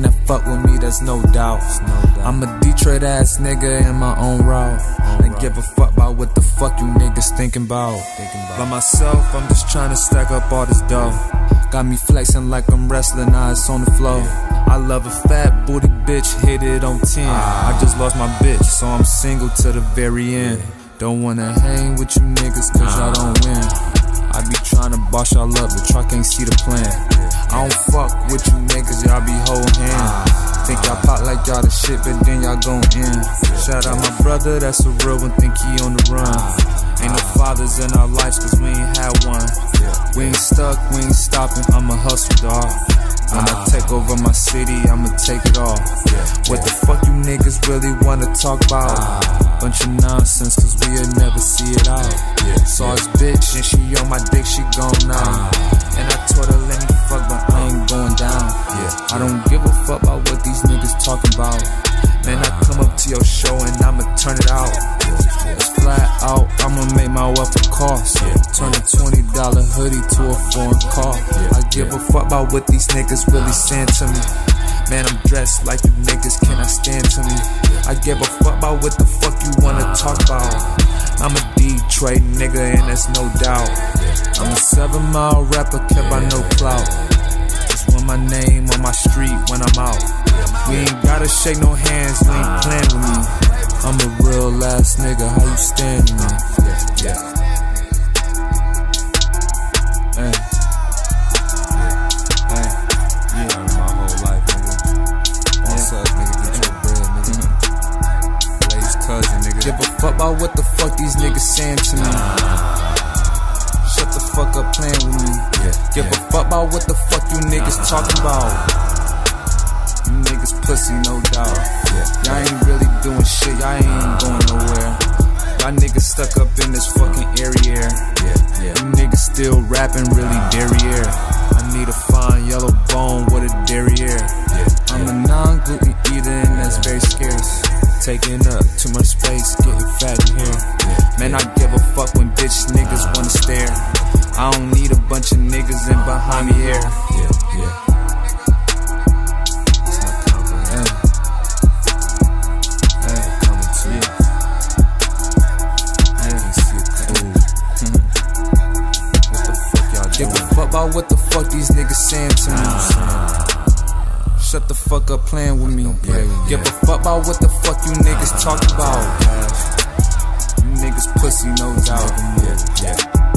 they fuck with me, that's no doubt. I'm a Detroit ass nigga in my own route. And give a fuck about what the fuck you niggas thinking about. By myself, I'm just trying to stack up all this dough. Got me flexing like I'm wrestling, eyes on the floor. I love a fat booty bitch, hit it on 10. Ah. I just lost my bitch, so I'm single to the very end. Don't wanna hang with you niggas cause y'all don't win. I be tryna boss y'all up, but y'all can't see the plan. I don't fuck with you niggas, y'all be holding hands. Think y'all pop like y'all the shit, but then y'all gon' end. Shout out my brother, that's a real one, think he on the run. Ain't no fathers in our lives, cause we ain't had one. We ain't stuck, we ain't stopping, I'm a hustle dog. When I take over my city, I'ma take it all. What the fuck you niggas really wanna talk about? Bunch of nonsense, cause we'll never see it out. Yeah. Saw his bitch and she on my dick, she gone now. Ah. And I told her, let me fuck, but I ain't going down. Yeah. I don't give a fuck about what these niggas talking about. Man, I come up to your show and I'ma turn it out. It's flat out, I'ma make my wealth a cost. Turn a $20 hoodie to a foreign car. I give a fuck about what these niggas really saying to me. Man, I'm dressed like you niggas cannot stand to me. I give a fuck about what the fuck you wanna talk about. I'm a Detroit nigga, and that's no doubt. I'm a seven mile rapper, kept by no clout. Just want my name on my street when I'm out. We ain't gotta shake no hands, you ain't playing with me. I'm a real ass nigga, how you stand to me? Yeah, yeah. Hey. Give a fuck about what the fuck these niggas saying to me. Shut the fuck up playing with me. Give a fuck about what the fuck you niggas talking about. You niggas pussy, no doubt. Y'all ain't really doing shit, y'all ain't going nowhere. Y'all niggas stuck up in this fucking area. You niggas still rapping really derriere. I need a fine yellow bone with a derriere. I'm a non gluten eater and that's very scarce. Taking up too much space, getting fat in here. Man, I give a fuck when bitch niggas wanna stare. I don't need a bunch of niggas in behind me here. Yeah, yeah. Give a fuck about what the fuck these niggas saying to me. Shut the fuck up playing with me. Give a fuck about what the fuck you niggas talk about. You niggas pussy, no doubt. Yeah, yeah.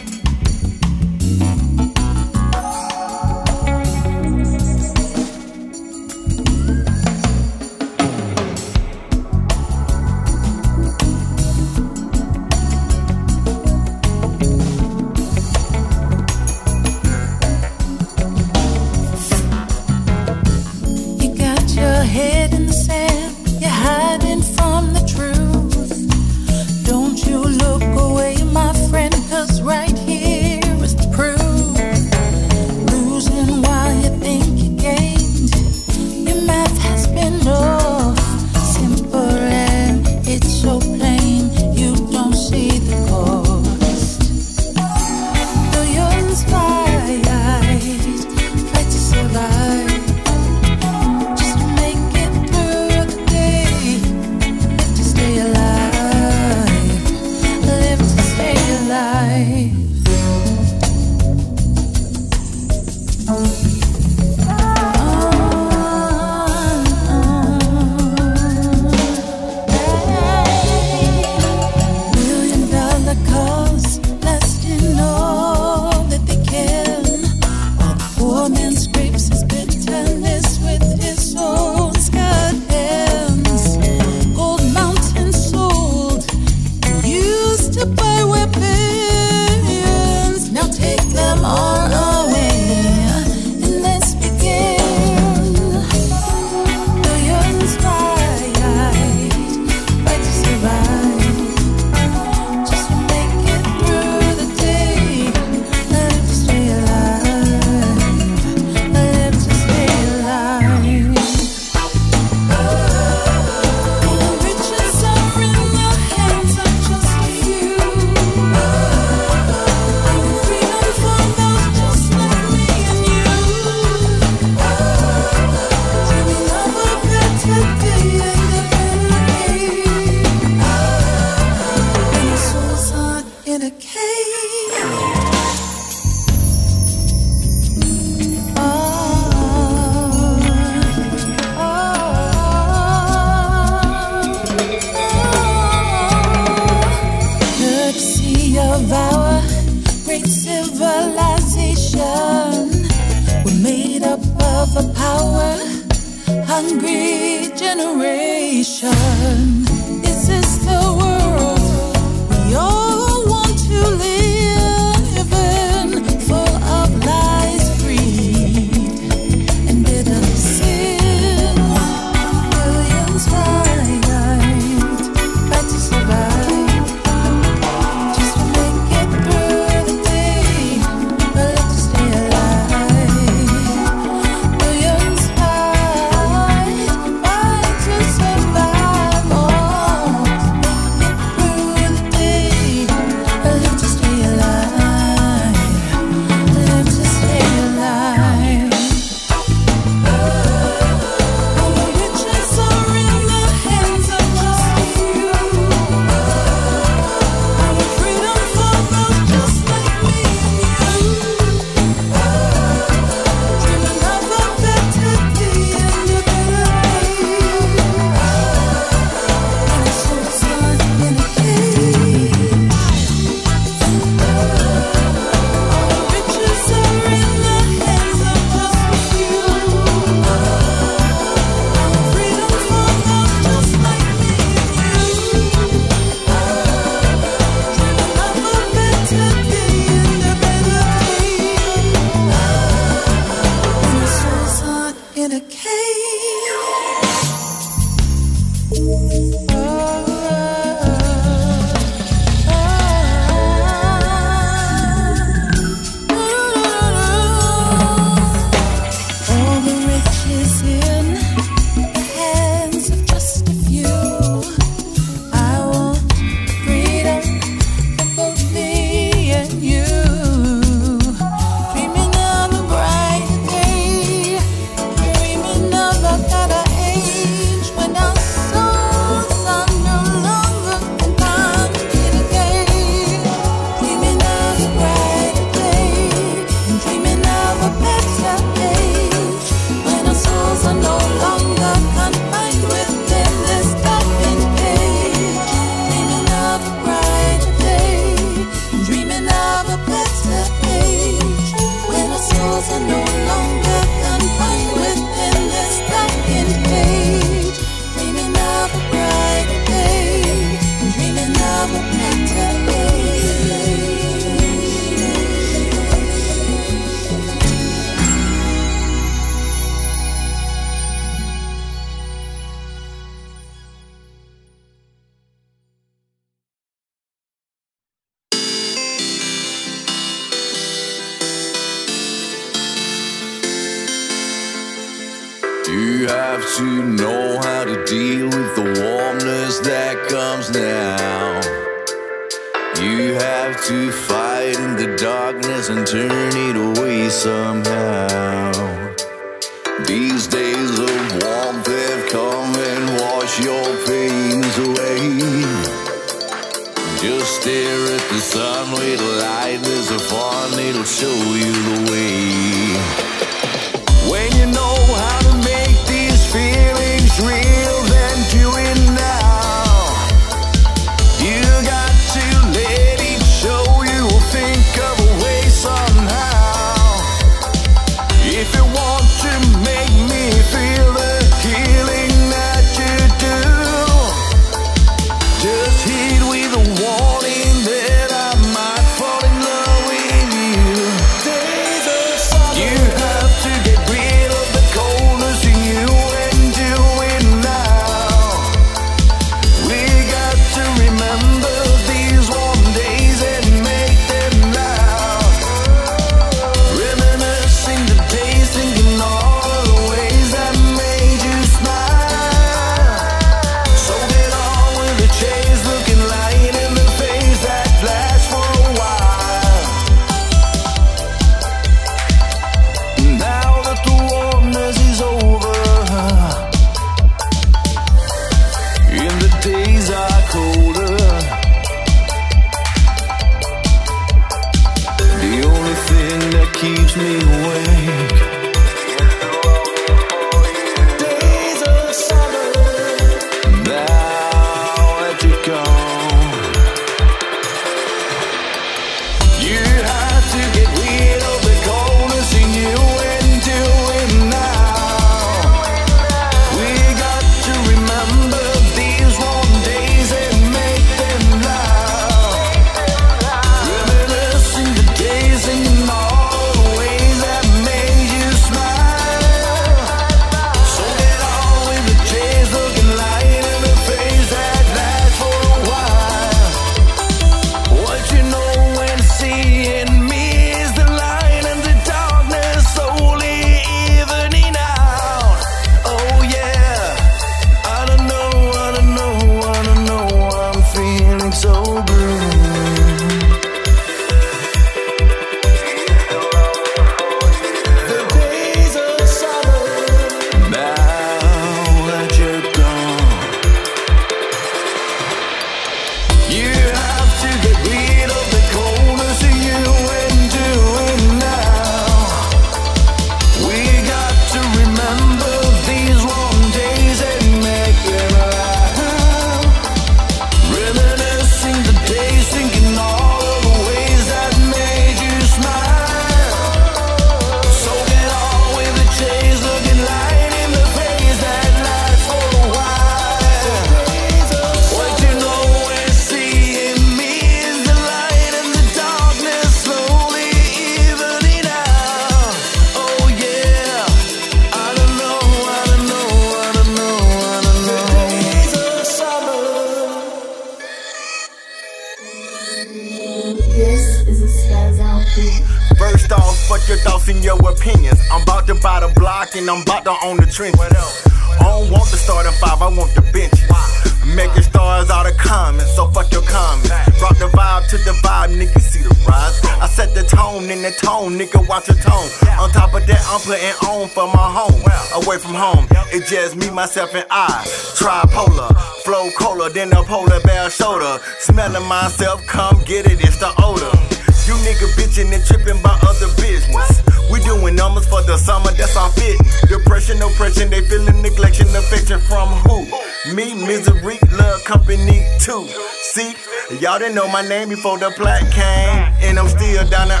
Didn't know my name before the plaque came. And I'm still down to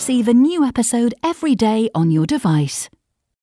receive a new episode every day on your device.